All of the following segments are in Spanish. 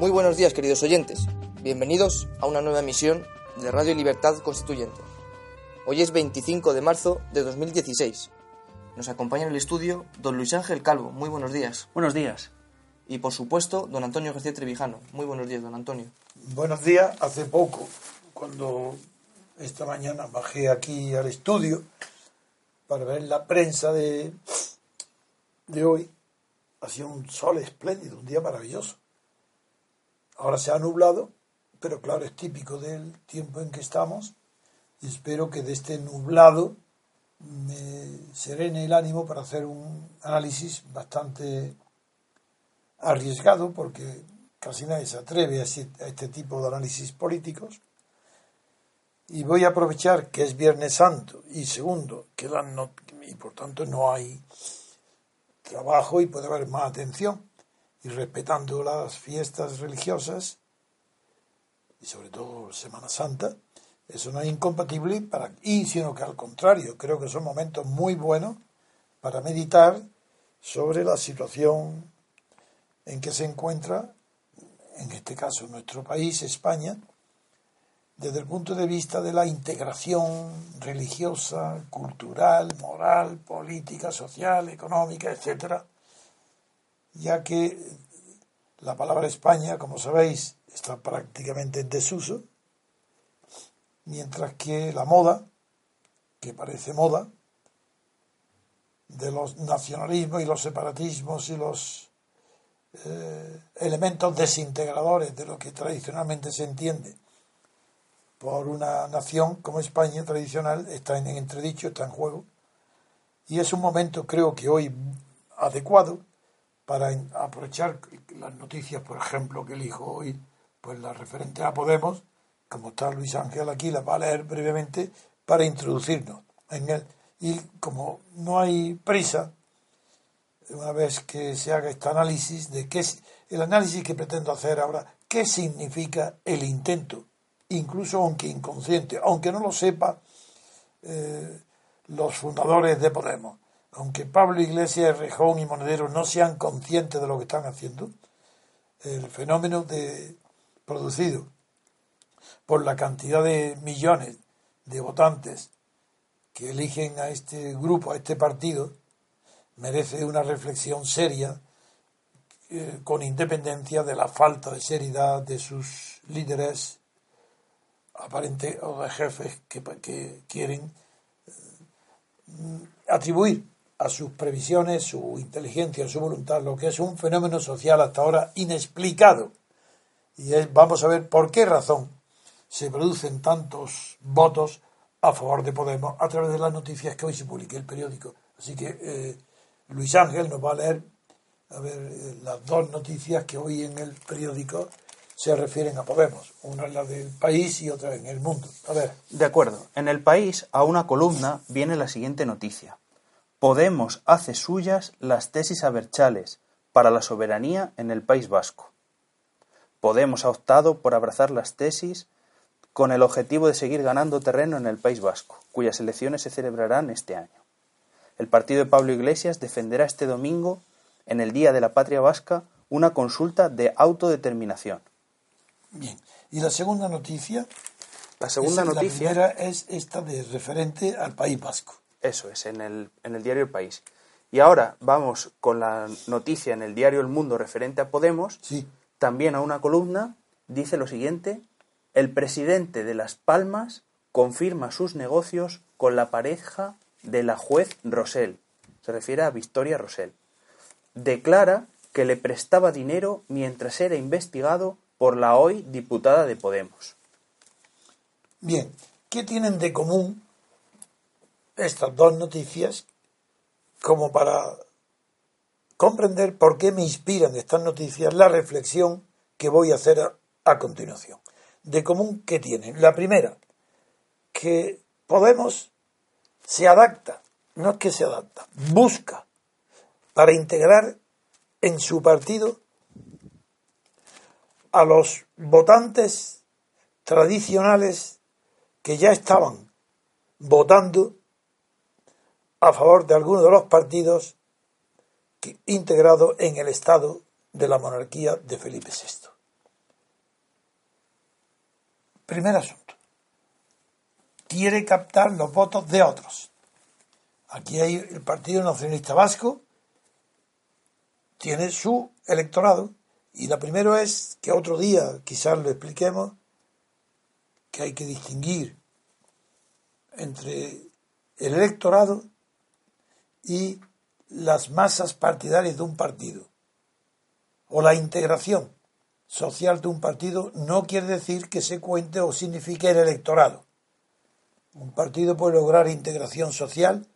Muy buenos días, queridos oyentes. Bienvenidos a una nueva emisión de Radio Libertad Constituyente. Hoy es 25 de marzo de 2016. Nos acompaña en el estudio don Luis Ángel Calvo. Muy buenos días. Buenos días. Y por supuesto, don Antonio García Trevijano. Muy buenos días, don Antonio. Buenos días. Hace poco, cuando esta mañana bajé aquí al estudio para ver la prensa de, de hoy, hacía un sol espléndido, un día maravilloso. Ahora se ha nublado, pero claro, es típico del tiempo en que estamos y espero que de este nublado me serene el ánimo para hacer un análisis bastante arriesgado porque casi nadie se atreve a este tipo de análisis políticos. Y voy a aprovechar que es Viernes Santo y segundo, que no, y por tanto no hay trabajo y puede haber más atención y respetando las fiestas religiosas y sobre todo Semana Santa, eso no es incompatible para y sino que al contrario, creo que son momentos muy buenos para meditar sobre la situación en que se encuentra, en este caso nuestro país, España, desde el punto de vista de la integración religiosa, cultural, moral, política, social, económica, etcétera, ya que la palabra España, como sabéis, está prácticamente en desuso, mientras que la moda, que parece moda, de los nacionalismos y los separatismos y los eh, elementos desintegradores de lo que tradicionalmente se entiende por una nación como España tradicional está en entredicho, está en juego. Y es un momento, creo que hoy, adecuado para aprovechar las noticias, por ejemplo, que elijo hoy, pues las referentes a Podemos, como está Luis Ángel aquí, las va a leer brevemente para introducirnos en él. Y como no hay prisa, una vez que se haga este análisis de qué el análisis que pretendo hacer ahora, qué significa el intento, incluso aunque inconsciente, aunque no lo sepa eh, los fundadores de Podemos aunque Pablo Iglesias, Rejón y Monedero no sean conscientes de lo que están haciendo, el fenómeno producido por la cantidad de millones de votantes que eligen a este grupo, a este partido, merece una reflexión seria eh, con independencia de la falta de seriedad de sus líderes aparentes o de jefes que, que quieren eh, atribuir a sus previsiones, su inteligencia, su voluntad, lo que es un fenómeno social hasta ahora inexplicado. Y es, vamos a ver por qué razón se producen tantos votos a favor de Podemos a través de las noticias que hoy se publique el periódico. Así que eh, Luis Ángel nos va a leer a ver, eh, las dos noticias que hoy en el periódico se refieren a Podemos. Una es la del país y otra en el mundo. A ver. De acuerdo. En el país, a una columna, viene la siguiente noticia. Podemos hace suyas las tesis abertzales para la soberanía en el País Vasco. Podemos ha optado por abrazar las tesis con el objetivo de seguir ganando terreno en el País Vasco, cuyas elecciones se celebrarán este año. El partido de Pablo Iglesias defenderá este domingo, en el Día de la Patria Vasca, una consulta de autodeterminación. Bien. ¿Y la segunda noticia? La segunda noticia. La primera es esta de referente al País Vasco. Eso es, en el, en el diario El País. Y ahora vamos con la noticia en el diario El Mundo referente a Podemos. Sí. También a una columna dice lo siguiente: el presidente de Las Palmas confirma sus negocios con la pareja de la juez Rosell, se refiere a Victoria Rosell. Declara que le prestaba dinero mientras era investigado por la hoy diputada de Podemos. Bien, ¿qué tienen de común estas dos noticias como para comprender por qué me inspiran estas noticias la reflexión que voy a hacer a, a continuación? De común, ¿qué tienen? La primera, que Podemos se adapta, no es que se adapta, busca para integrar en su partido a los votantes tradicionales que ya estaban votando a favor de algunos de los partidos integrados en el Estado de la monarquía de Felipe VI. Primer asunto. Quiere captar los votos de otros. Aquí hay el Partido Nacionalista Vasco, tiene su electorado, y la primero es que otro día quizás lo expliquemos, que hay que distinguir entre el electorado y las masas partidarias de un partido o la integración social de un partido no quiere decir que se cuente o signifique el electorado. Un partido puede lograr integración social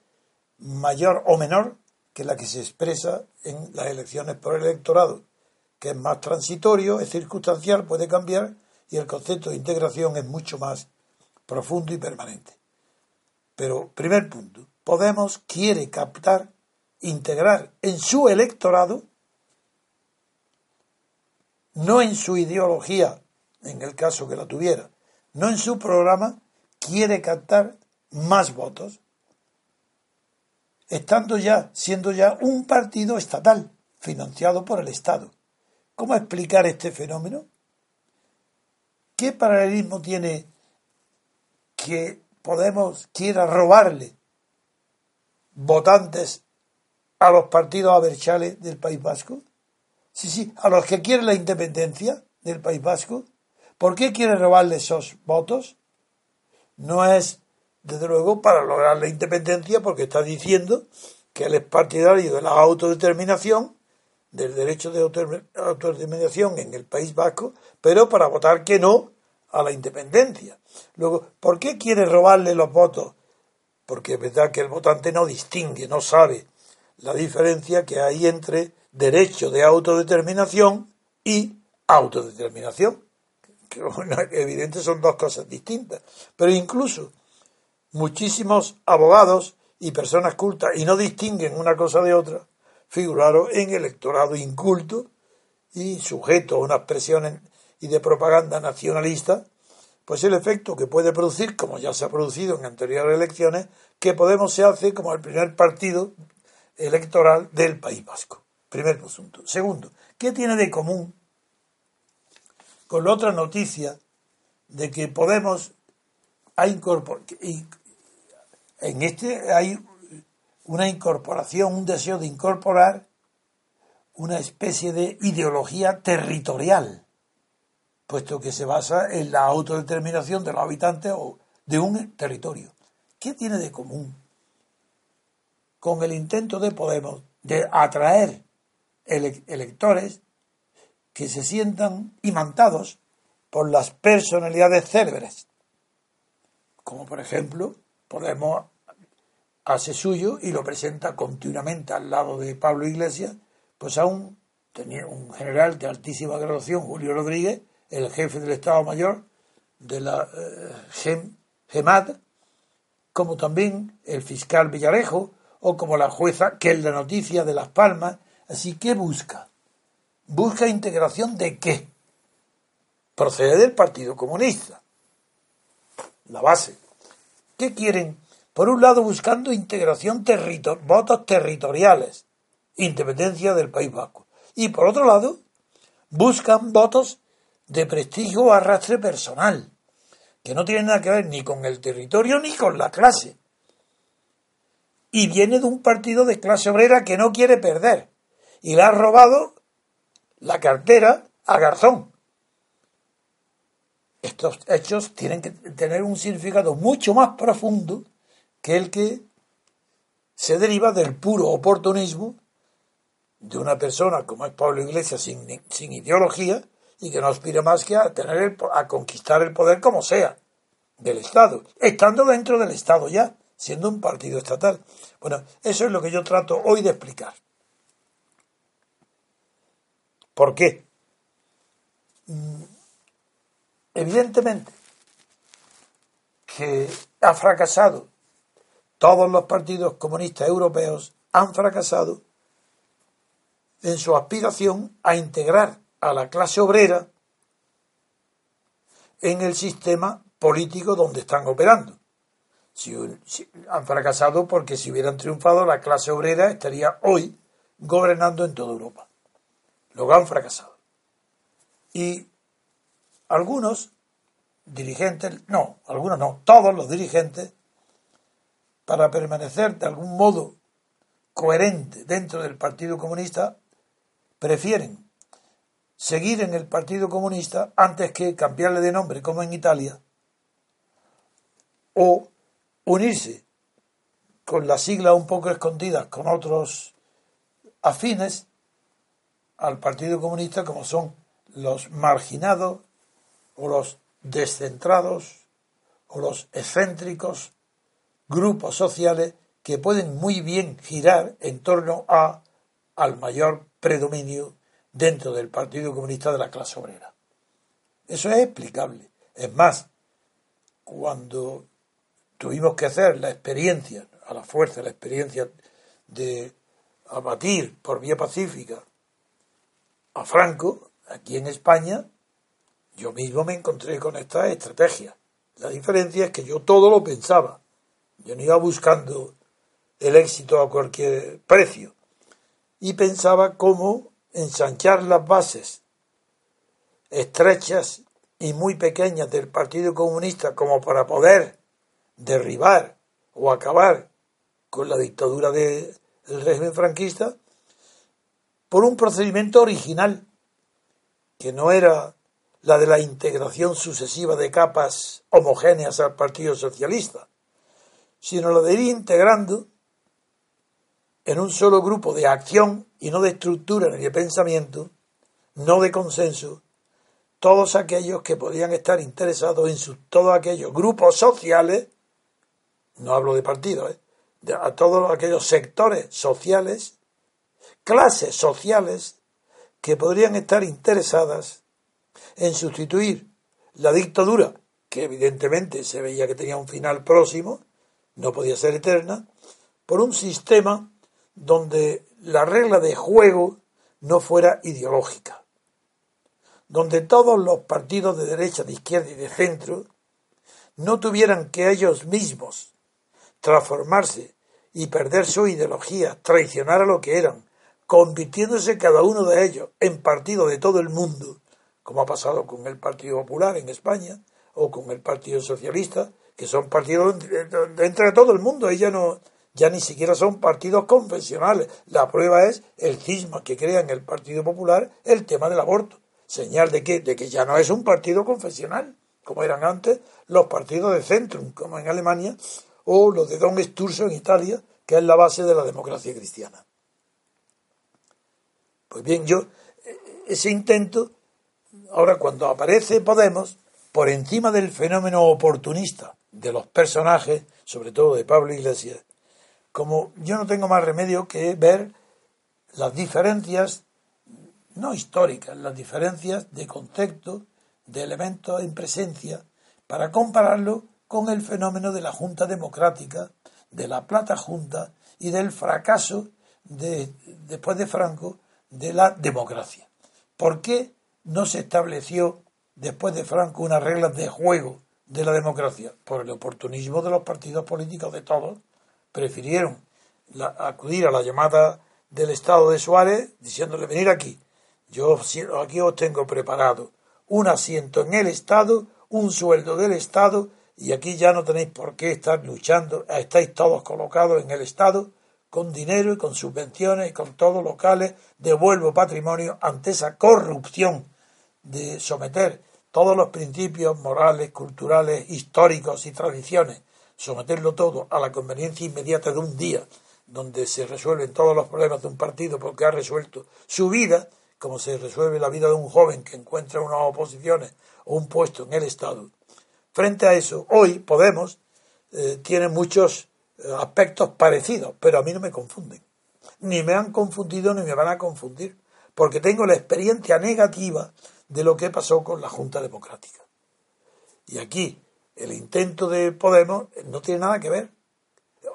mayor o menor que la que se expresa en las elecciones por el electorado, que es más transitorio, es circunstancial, puede cambiar y el concepto de integración es mucho más profundo y permanente. Pero, primer punto, Podemos quiere captar, integrar en su electorado, no en su ideología, en el caso que la tuviera, no en su programa, quiere captar más votos, estando ya, siendo ya un partido estatal, financiado por el Estado. ¿Cómo explicar este fenómeno? ¿Qué paralelismo tiene que Podemos quiera robarle votantes a los partidos aberchales del País Vasco? Sí, sí, a los que quieren la independencia del País Vasco. ¿Por qué quiere robarle esos votos? No es, desde luego, para lograr la independencia, porque está diciendo que él es partidario de la autodeterminación, del derecho de autodeterminación en el País Vasco, pero para votar que no a la independencia. Luego, ¿por qué quiere robarle los votos? Porque es verdad que el votante no distingue, no sabe la diferencia que hay entre derecho de autodeterminación y autodeterminación. Que evidente son dos cosas distintas. Pero incluso muchísimos abogados y personas cultas y no distinguen una cosa de otra, figuraron en electorado inculto y sujeto a unas presiones y de propaganda nacionalista, pues el efecto que puede producir, como ya se ha producido en anteriores elecciones, que Podemos se hace como el primer partido electoral del País Vasco. Primer punto. Segundo, ¿qué tiene de común con la otra noticia de que Podemos ha incorporado, en este hay una incorporación, un deseo de incorporar una especie de ideología territorial puesto que se basa en la autodeterminación de los habitantes o de un territorio. ¿Qué tiene de común con el intento de Podemos de atraer electores que se sientan imantados por las personalidades célebres? Como por ejemplo, Podemos hace suyo y lo presenta continuamente al lado de Pablo Iglesias, pues a un, un general de altísima graduación, Julio Rodríguez, el jefe del Estado Mayor de la eh, GEMAT, como también el fiscal Villarejo o como la jueza que es la noticia de Las Palmas. Así que busca. Busca integración de qué? Procede del Partido Comunista. La base. ¿Qué quieren? Por un lado buscando integración votos territoriales, independencia del País Vasco. Y por otro lado, buscan votos de prestigio o arrastre personal, que no tiene nada que ver ni con el territorio ni con la clase. Y viene de un partido de clase obrera que no quiere perder. Y le ha robado la cartera a Garzón. estos hechos tienen que tener un significado mucho más profundo que el que se deriva del puro oportunismo de una persona como es Pablo Iglesias sin, sin ideología y que no aspira más que a tener a conquistar el poder como sea del Estado, estando dentro del Estado ya, siendo un partido estatal. Bueno, eso es lo que yo trato hoy de explicar. ¿Por qué? Mm, evidentemente que ha fracasado, todos los partidos comunistas europeos han fracasado en su aspiración a integrar a la clase obrera en el sistema político donde están operando. Si, han fracasado porque si hubieran triunfado la clase obrera estaría hoy gobernando en toda Europa. Luego han fracasado. Y algunos dirigentes, no, algunos no, todos los dirigentes, para permanecer de algún modo coherente dentro del Partido Comunista, prefieren seguir en el Partido Comunista antes que cambiarle de nombre como en Italia o unirse con las siglas un poco escondidas con otros afines al Partido Comunista como son los marginados o los descentrados o los excéntricos grupos sociales que pueden muy bien girar en torno a al mayor predominio dentro del Partido Comunista de la clase obrera. Eso es explicable. Es más, cuando tuvimos que hacer la experiencia, a la fuerza, la experiencia de abatir por vía pacífica a Franco, aquí en España, yo mismo me encontré con esta estrategia. La diferencia es que yo todo lo pensaba. Yo no iba buscando el éxito a cualquier precio. Y pensaba cómo ensanchar las bases estrechas y muy pequeñas del Partido Comunista como para poder derribar o acabar con la dictadura del régimen franquista por un procedimiento original que no era la de la integración sucesiva de capas homogéneas al Partido Socialista, sino la de ir integrando en un solo grupo de acción y no de estructura ni de pensamiento, no de consenso, todos aquellos que podían estar interesados en sus, todos aquellos grupos sociales, no hablo de partidos, ¿eh? a todos aquellos sectores sociales, clases sociales que podrían estar interesadas en sustituir la dictadura, que evidentemente se veía que tenía un final próximo, no podía ser eterna, por un sistema donde la regla de juego no fuera ideológica, donde todos los partidos de derecha, de izquierda y de centro no tuvieran que ellos mismos transformarse y perder su ideología, traicionar a lo que eran, convirtiéndose cada uno de ellos en partido de todo el mundo, como ha pasado con el Partido Popular en España o con el Partido Socialista, que son partidos dentro de todo el mundo. Ella no, ya ni siquiera son partidos confesionales. La prueba es el cisma que crea en el Partido Popular el tema del aborto. Señal de que, ya no es un partido confesional, como eran antes los partidos de Centrum, como en Alemania, o los de Don Sturzo en Italia, que es la base de la democracia cristiana. Pues bien, yo, ese intento, ahora cuando aparece Podemos, por encima del fenómeno oportunista de los personajes, sobre todo de Pablo Iglesias, como yo no tengo más remedio que ver las diferencias, no históricas, las diferencias de contexto, de elementos en presencia, para compararlo con el fenómeno de la Junta Democrática, de la Plata Junta y del fracaso de, después de Franco de la democracia. ¿Por qué no se estableció después de Franco unas reglas de juego de la democracia? Por el oportunismo de los partidos políticos de todos, prefirieron acudir a la llamada del Estado de Suárez diciéndole venir aquí. Yo aquí os tengo preparado un asiento en el Estado, un sueldo del Estado y aquí ya no tenéis por qué estar luchando, estáis todos colocados en el Estado con dinero y con subvenciones y con todos locales, devuelvo patrimonio ante esa corrupción de someter todos los principios morales, culturales, históricos y tradiciones, someterlo todo a la conveniencia inmediata de un día, donde se resuelven todos los problemas de un partido porque ha resuelto su vida, como se resuelve la vida de un joven que encuentra unas oposiciones o un puesto en el Estado. Frente a eso, hoy Podemos eh, tiene muchos eh, aspectos parecidos, pero a mí no me confunden. Ni me han confundido ni me van a confundir, porque tengo la experiencia negativa de lo que pasó con la Junta Democrática. Y aquí el intento de Podemos no tiene nada que ver.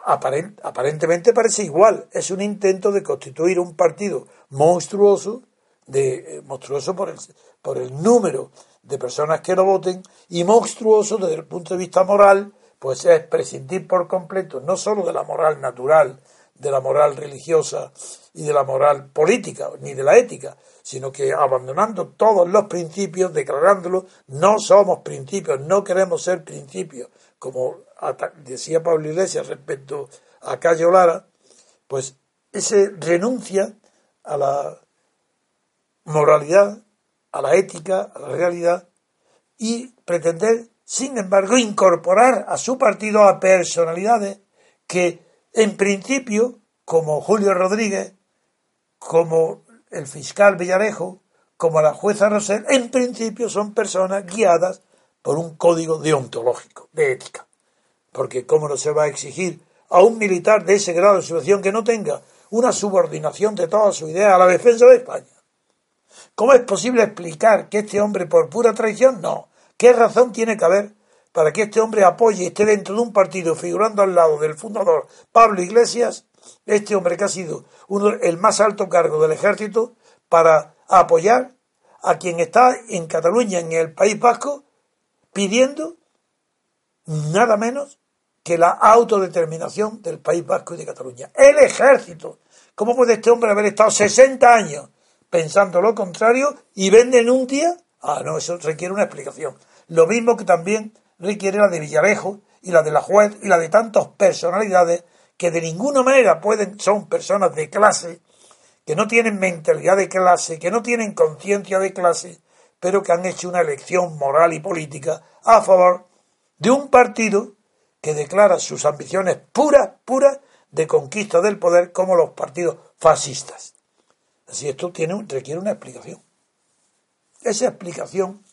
aparentemente parece igual. Es un intento de constituir un partido monstruoso, de, eh, monstruoso por el, por el número de personas que lo voten y monstruoso desde el punto de vista moral, pues es prescindir por completo no solo de la moral natural, de la moral religiosa y de la moral política, ni de la ética, sino que abandonando todos los principios, declarándolo, no somos principios, no queremos ser principios, como decía Pablo Iglesias respecto a Calle Lara, pues ese renuncia a la moralidad, a la ética, a la realidad, y pretender, sin embargo, incorporar a su partido a personalidades que, en principio, como Julio Rodríguez, como el fiscal Villarejo, como la jueza Rosell, en principio son personas guiadas por un código deontológico, de ética. Porque ¿cómo no se va a exigir a un militar de ese grado de situación que no tenga una subordinación de toda su idea a la defensa de España? ¿Cómo es posible explicar que este hombre por pura traición? No. ¿Qué razón tiene que haber para que este hombre apoye y esté dentro de un partido figurando al lado del fundador Pablo Iglesias este hombre que ha sido uno, el más alto cargo del ejército para apoyar a quien está en Cataluña, en el País Vasco, pidiendo nada menos que la autodeterminación del País Vasco y de Cataluña. El ejército. ¿Cómo puede este hombre haber estado 60 años pensando lo contrario y vende en un día? Ah, no, eso requiere una explicación. Lo mismo que también requiere la de Villarejo y la de la juez y la de tantas personalidades que de ninguna manera pueden, son personas de clase, que no tienen mentalidad de clase, que no tienen conciencia de clase, pero que han hecho una elección moral y política a favor de un partido que declara sus ambiciones puras, puras de conquista del poder como los partidos fascistas. Así esto tiene, requiere una explicación. Esa explicación,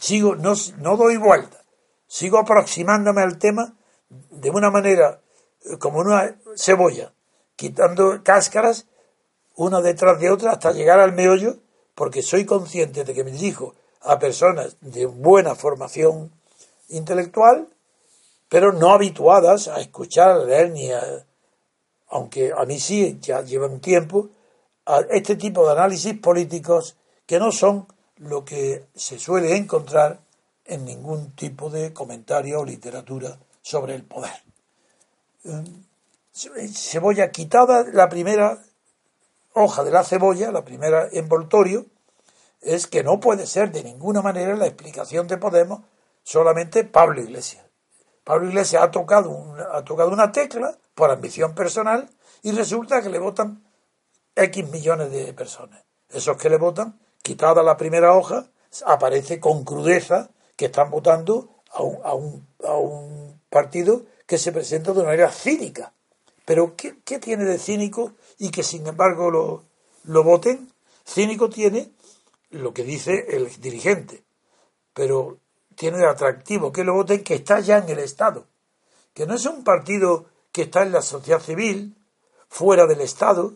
sigo, no, no doy vuelta, sigo aproximándome al tema de una manera como una cebolla, quitando cáscaras una detrás de otra hasta llegar al meollo, porque soy consciente de que me dirijo a personas de buena formación intelectual, pero no habituadas a escuchar, a leer, ni a, aunque a mí sí, ya llevan tiempo, a este tipo de análisis políticos que no son lo que se suele encontrar en ningún tipo de comentario o literatura sobre el poder cebolla quitada, la primera hoja de la cebolla, la primera envoltorio, es que no puede ser de ninguna manera la explicación de Podemos solamente Pablo Iglesias. Pablo Iglesias ha tocado, una, ha tocado una tecla por ambición personal y resulta que le votan X millones de personas. Esos que le votan, quitada la primera hoja, aparece con crudeza que están votando a un, a un, a un partido que se presenta de una manera cínica. Pero ¿qué, tiene de cínico y que sin embargo lo, lo voten? Cínico tiene lo que dice el dirigente, pero tiene de atractivo que lo voten que está ya en el Estado, que no es un partido que está en la sociedad civil, fuera del Estado,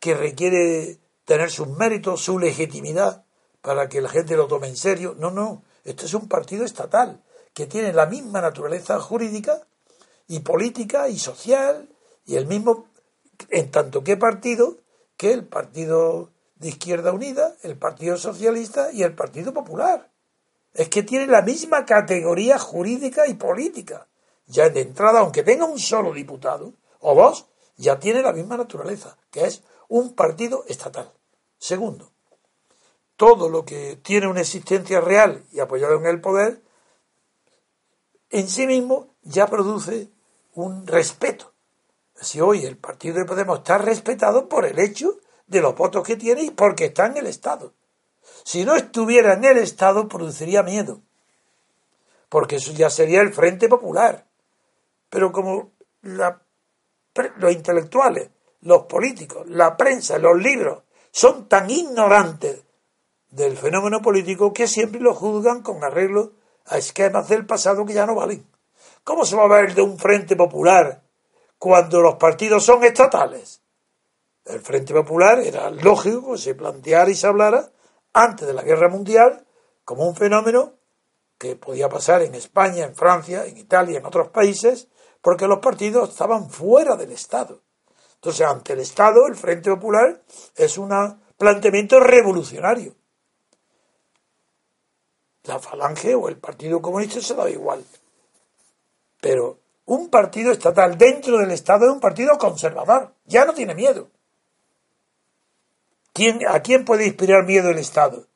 que requiere tener sus méritos, su legitimidad, para que la gente lo tome en serio. No, no, este es un partido estatal, que tiene la misma naturaleza jurídica y política y social y el mismo en tanto que partido que el Partido de Izquierda Unida, el Partido Socialista y el Partido Popular. Es que tiene la misma categoría jurídica y política. Ya de entrada, aunque tenga un solo diputado o dos, ya tiene la misma naturaleza, que es un partido estatal. Segundo, todo lo que tiene una existencia real y apoyado en el poder, en sí mismo ya produce un respeto. Si hoy el partido de Podemos está respetado por el hecho de los votos que tiene y porque está en el Estado. Si no estuviera en el Estado, produciría miedo. Porque eso ya sería el Frente Popular. Pero como los intelectuales, los políticos, la prensa, los libros, son tan ignorantes del fenómeno político que siempre lo juzgan con arreglo a esquemas del pasado que ya no valen. ¿Cómo se va a ver de un Frente Popular cuando los partidos son estatales? El Frente Popular era lógico que se planteara y se hablara antes de la Guerra Mundial como un fenómeno que podía pasar en España, en Francia, en Italia, en otros países, porque los partidos estaban fuera del Estado. Entonces, ante el Estado, el Frente Popular es un planteamiento revolucionario. La Falange o el Partido Comunista se da igual. Pero un partido estatal dentro del Estado es un partido conservador. Ya no tiene miedo. ¿A quién puede inspirar miedo el Estado?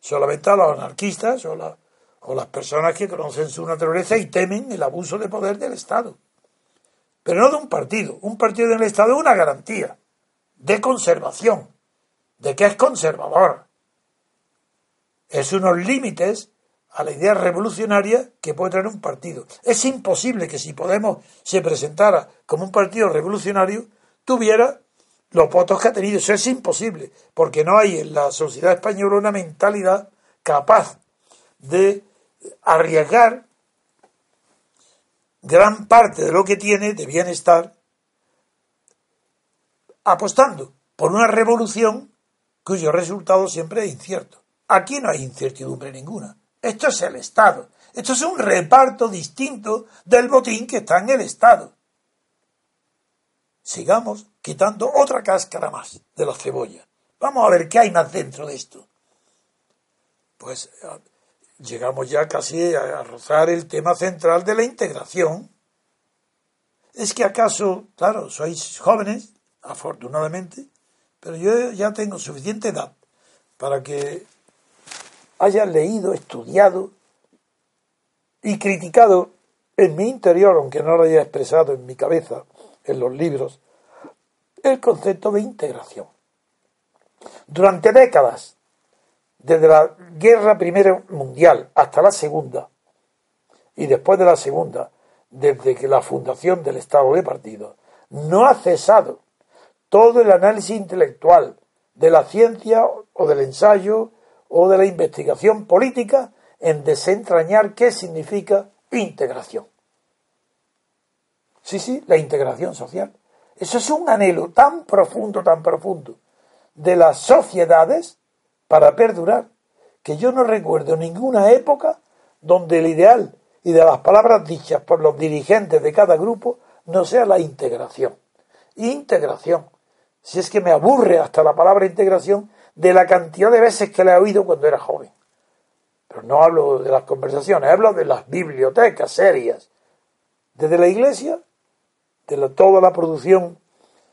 Solamente a los anarquistas o, las personas que conocen su naturaleza y temen el abuso de poder del Estado. Pero no de un partido. Un partido en el Estado es una garantía de conservación, de que es conservador. Es unos límites a la idea revolucionaria que puede tener un partido. Es imposible que si Podemos se presentara como un partido revolucionario, tuviera los votos que ha tenido. Eso es imposible, porque no hay en la sociedad española una mentalidad capaz de arriesgar gran parte de lo que tiene de bienestar apostando por una revolución cuyo resultado siempre es incierto. Aquí no hay incertidumbre ninguna. Esto es el Estado. Esto es un reparto distinto del botín que está en el Estado. Sigamos quitando otra cáscara más de la cebolla. Vamos a ver qué hay más dentro de esto. Pues ah, llegamos ya casi a rozar el tema central de la integración. Es que acaso, claro, sois jóvenes, afortunadamente, pero yo ya tengo suficiente edad para que haya leído, estudiado y criticado en mi interior, aunque no lo haya expresado en mi cabeza, en los libros, el concepto de integración. Durante décadas, desde la Guerra Primera Mundial hasta la Segunda, y después de la Segunda, desde que la fundación del Estado de Partido, no ha cesado todo el análisis intelectual de la ciencia o del ensayo o de la investigación política en desentrañar qué significa integración. Sí, sí, la integración social. Eso es un anhelo tan profundo, tan profundo de las sociedades para perdurar, que yo no recuerdo ninguna época donde el ideal y de las palabras dichas por los dirigentes de cada grupo no sea la integración. Integración. Si es que me aburre hasta la palabra integración de la cantidad de veces que la he oído cuando era joven. Pero no hablo de las conversaciones, hablo de las bibliotecas serias. Desde la iglesia de toda la producción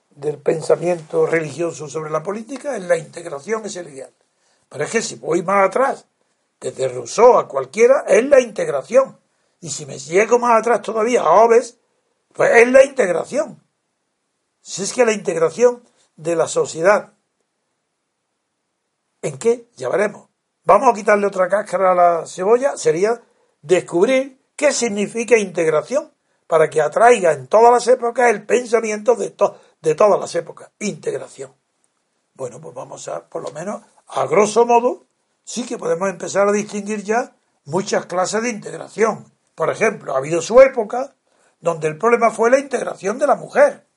del pensamiento religioso sobre la política, es la integración es el ideal. Pero es que si voy más atrás, desde Rousseau a cualquiera, es la integración. Y si me llego más atrás todavía a Hobbes, pues es la integración. Si es que la integración de la sociedad, ¿en qué? Ya veremos. Vamos a quitarle otra cáscara a la cebolla, sería descubrir qué significa integración para que atraiga en todas las épocas el pensamiento de, de todas las épocas. Integración. Bueno, pues vamos a, por lo menos, a grosso modo, sí que podemos empezar a distinguir ya muchas clases de integración. Por ejemplo, ha habido su época donde el problema fue la integración de la mujer.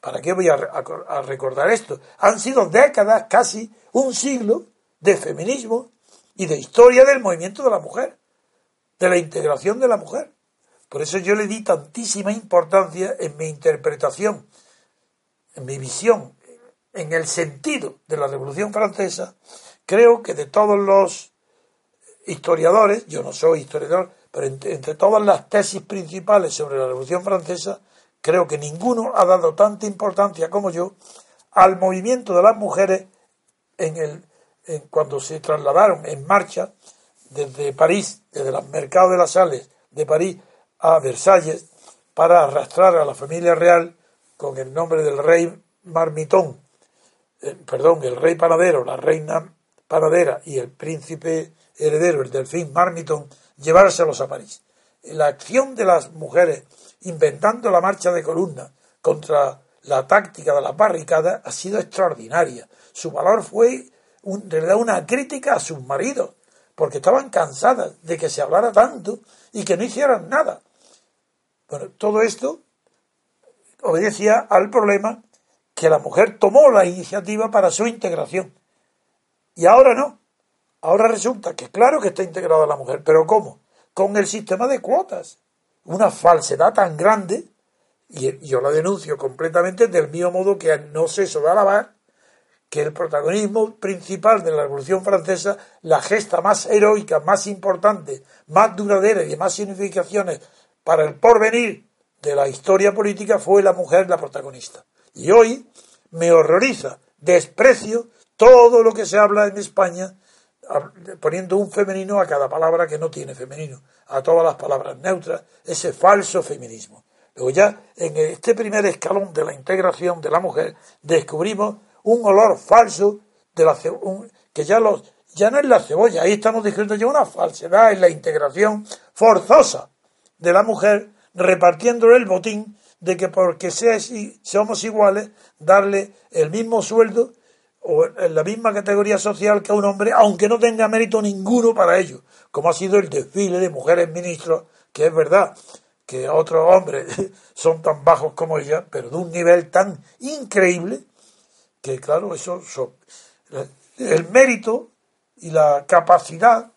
¿Para qué voy a, a recordar esto? Han sido décadas, casi un siglo, de feminismo y de historia del movimiento de la mujer, de la integración de la mujer. Por eso yo le di tantísima importancia en mi interpretación, en mi visión, en el sentido de la Revolución Francesa. Creo que de todos los historiadores, yo no soy historiador, pero entre, todas las tesis principales sobre la Revolución Francesa, creo que ninguno ha dado tanta importancia como yo al movimiento de las mujeres en el, cuando se trasladaron en marcha desde París, desde los mercados de las sales de París a Versalles para arrastrar a la familia real con el nombre del rey Marmitón, eh, perdón, el rey panadero, la reina panadera y el príncipe heredero, el delfín Marmiton, llevárselos a París. La acción de las mujeres inventando la marcha de columna contra la táctica de la barricada ha sido extraordinaria. Su valor fue un, una crítica a sus maridos, porque estaban cansadas de que se hablara tanto y que no hicieran nada. Bueno, todo esto obedecía al problema que la mujer tomó la iniciativa para su integración. Y ahora no. Ahora resulta que claro que está integrada la mujer, pero ¿cómo? Con el sistema de cuotas. Una falsedad tan grande, y yo la denuncio completamente del mismo modo que no ceso de alabar que el protagonismo principal de la Revolución Francesa, la gesta más heroica, más importante, más duradera y de más significaciones para el porvenir de la historia política fue la mujer la protagonista. Y hoy me horroriza, desprecio todo lo que se habla en España poniendo un femenino a cada palabra que no tiene femenino, a todas las palabras neutras, ese falso feminismo. Luego ya en este primer escalón de la integración de la mujer descubrimos un olor falso de la que ya los ya no es la cebolla, ahí estamos diciendo ya una falsedad en la integración forzosa de la mujer repartiéndole el botín de que porque somos iguales, darle el mismo sueldo o en la misma categoría social que un hombre, aunque no tenga mérito ninguno para ello, como ha sido el desfile de mujeres ministros, que es verdad que otros hombres son tan bajos como ella, pero de un nivel tan increíble que claro, eso el mérito y la capacidad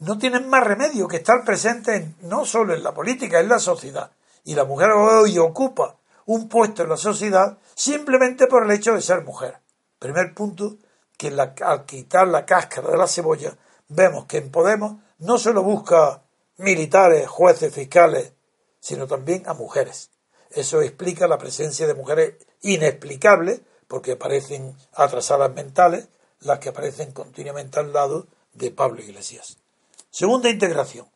no tienen más remedio que estar presentes no solo en la política, en la sociedad. Y la mujer hoy ocupa un puesto en la sociedad simplemente por el hecho de ser mujer. Primer punto, que al quitar la cáscara de la cebolla, vemos que en Podemos no solo busca militares, jueces, fiscales, sino también a mujeres. Eso explica la presencia de mujeres inexplicables, porque parecen atrasadas mentales, las que aparecen continuamente al lado de Pablo Iglesias. Segunda integración.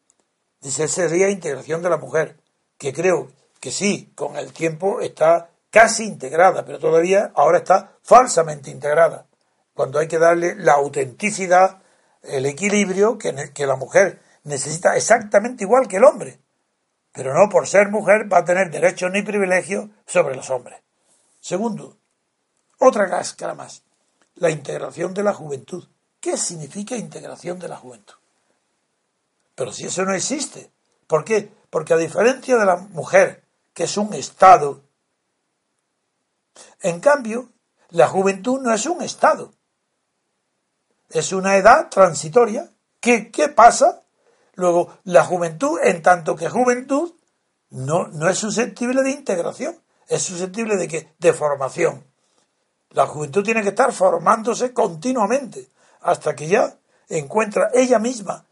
Dice, sería integración de la mujer, que creo que sí, con el tiempo está casi integrada, pero todavía ahora está falsamente integrada, cuando hay que darle la autenticidad, el equilibrio que, que la mujer necesita exactamente igual que el hombre, pero no por ser mujer va a tener derechos ni privilegios sobre los hombres. Segundo, otra cáscara más, la integración de la juventud. ¿Qué significa integración de la juventud? Pero si eso no existe, ¿por qué? Porque a diferencia de la mujer, que es un estado, en cambio, la juventud no es un estado, es una edad transitoria. ¿Qué, pasa? Luego, la juventud, en tanto que juventud, no, no es susceptible de integración, es susceptible de que de formación. La juventud tiene que estar formándose continuamente hasta que ya encuentra ella misma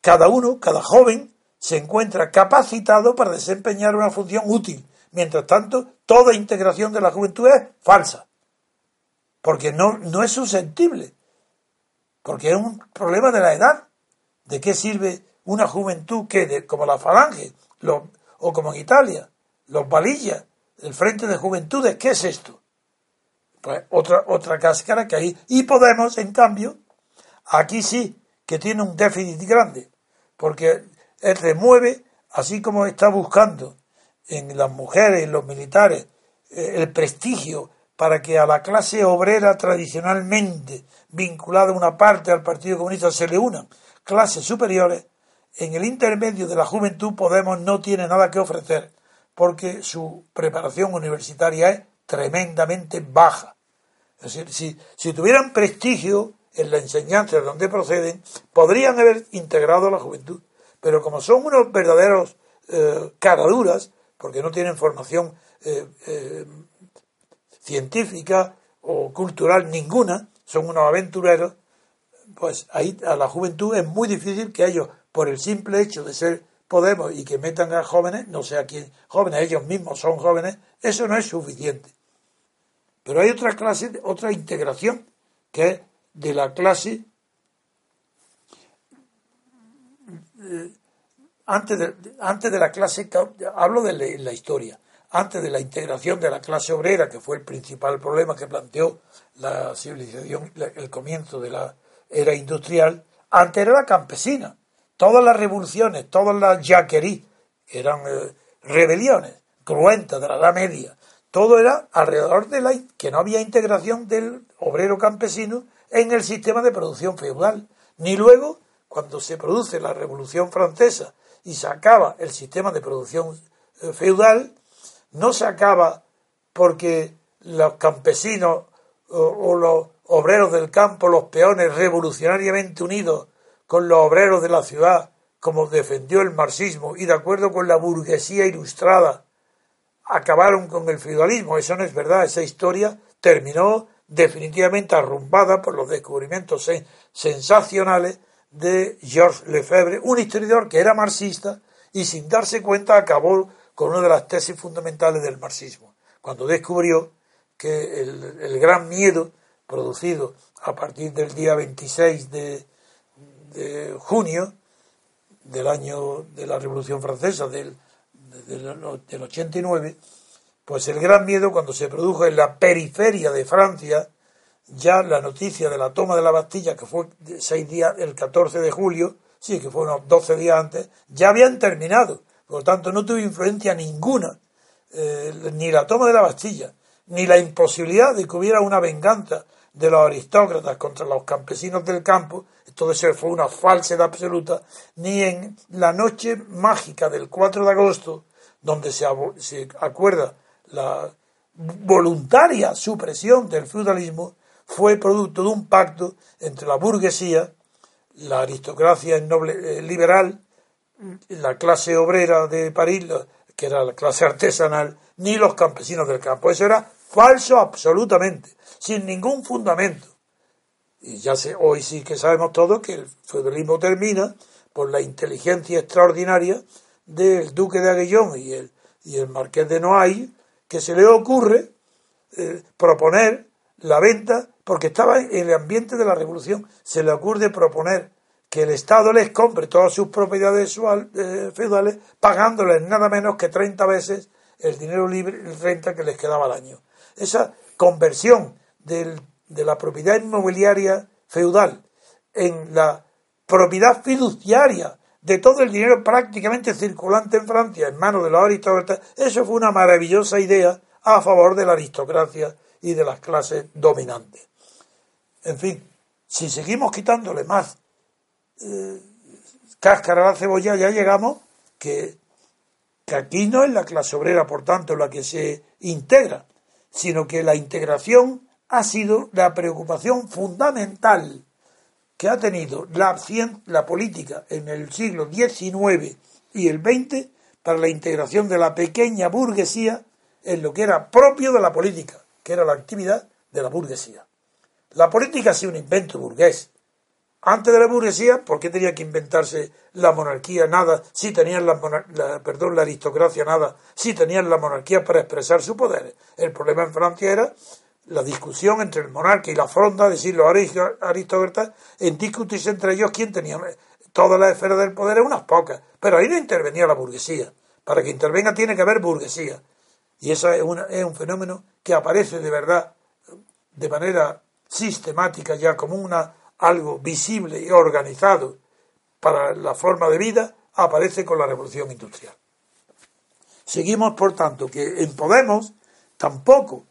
cada uno, cada joven, se encuentra capacitado para desempeñar una función útil. Mientras tanto, toda integración de la juventud es falsa, porque no, no es susceptible, porque es un problema de la edad. ¿De qué sirve una juventud que, como la falange, o como en Italia, los valillas, el Frente de Juventudes, ¿qué es esto? Pues otra, otra cáscara que hay. Y Podemos, en cambio, aquí sí, que tiene un déficit grande, porque él remueve, así como está buscando en las mujeres, en los militares, eh, el prestigio para que a la clase obrera tradicionalmente vinculada una parte al Partido Comunista se le unan clases superiores, en el intermedio de la juventud Podemos no tiene nada que ofrecer porque su preparación universitaria es tremendamente baja. Es decir, si, tuvieran prestigio en la enseñanza de donde proceden, podrían haber integrado a la juventud. Pero como son unos verdaderos eh, caraduras, porque no tienen formación eh, eh, científica o cultural ninguna, son unos aventureros, pues ahí a la juventud es muy difícil que ellos, por el simple hecho de ser Podemos y que metan a jóvenes, no sé a quién, jóvenes, ellos mismos son jóvenes, eso no es suficiente. Pero hay otra clase, otra integración, que es de la clase eh, antes de, antes de la clase, hablo de la historia, antes de la integración de la clase obrera, que fue el principal problema que planteó la civilización, el comienzo de la era industrial, antes era la campesina. Todas las revoluciones, todas las yaquerí eran eh, rebeliones cruentas de la Edad Media. Todo era alrededor de la que no había integración del obrero campesino en el sistema de producción feudal. Ni luego, cuando se produce la Revolución Francesa y se acaba el sistema de producción eh, feudal, no se acaba porque los campesinos o, los obreros del campo, los peones revolucionariamente unidos con los obreros de la ciudad, como defendió el marxismo y de acuerdo con la burguesía ilustrada, acabaron con el feudalismo. Eso no es verdad. Esa historia terminó definitivamente arrumbada por los descubrimientos sensacionales de Georges Lefebvre, un historiador que era marxista y sin darse cuenta acabó con una de las tesis fundamentales del marxismo, cuando descubrió que el, gran miedo producido a partir del día 26 de, junio del año de la Revolución Francesa, del, del, del 89, pues el gran miedo cuando se produjo en la periferia de Francia, ya la noticia de la toma de la Bastilla, que fue seis días, el 14 de julio, sí, que fue unos 12 días antes, ya habían terminado. Por lo tanto, no tuvo influencia ninguna, eh, ni la toma de la Bastilla, ni la imposibilidad de que hubiera una venganza de los aristócratas contra los campesinos del campo, todo eso fue una falsedad absoluta, ni en la noche mágica del 4 de agosto, donde se, acuerda la voluntaria supresión del feudalismo, fue producto de un pacto entre la burguesía, la aristocracia noble, eh, liberal la clase obrera de París, que era la clase artesanal, ni los campesinos del campo. Eso era falso absolutamente, sin ningún fundamento. Y ya sé, hoy sí que sabemos todos que el feudalismo termina por la inteligencia extraordinaria del duque de Aguillón y el, y el marqués de Noailles, que se le ocurre eh, proponer la venta, porque estaba en el ambiente de la revolución, se le ocurre proponer que el Estado les compre todas sus propiedades eh, feudales pagándoles nada menos que 30 veces el dinero libre, el renta que les quedaba al año. Esa conversión de la propiedad inmobiliaria feudal en la propiedad fiduciaria de todo el dinero prácticamente circulante en Francia en manos de los aristócratas, eso fue una maravillosa idea a favor de la aristocracia y de las clases dominantes. En fin, si seguimos quitándole más eh, cáscara la cebolla, ya llegamos que, que aquí no es la clase obrera, por tanto, la que se integra, sino que la integración ha sido la preocupación fundamental que ha tenido la, la política en el siglo XIX y el XX para la integración de la pequeña burguesía en lo que era propio de la política, que era la actividad de la burguesía. La política ha sido un invento burgués, antes de la burguesía, ¿por qué tenía que inventarse la monarquía? Nada. Si tenían la, perdón, la aristocracia, nada. Si tenían la monarquía para expresar su poder. El problema en Francia era la discusión entre el monarca y la fronda, decir, los aristócratas, en discutirse entre ellos quién tenía todas las esferas del poder, unas pocas. Pero ahí no intervenía la burguesía. Para que intervenga tiene que haber burguesía. Y eso es, es un fenómeno que aparece de verdad, de manera sistemática ya como una algo visible y organizado para la forma de vida, aparece con la revolución industrial. Seguimos, por tanto, que en Podemos tampoco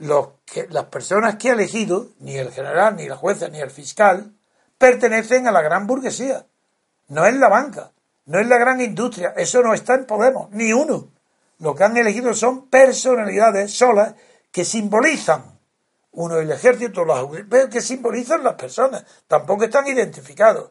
los que, las personas que ha elegido, ni el general, ni la jueza, ni el fiscal, pertenecen a la gran burguesía. No es la banca, no es la gran industria, eso no está en Podemos, ni uno. Lo que han elegido son personalidades solas que simbolizan uno el ejército, los que simbolizan las personas, tampoco están identificados.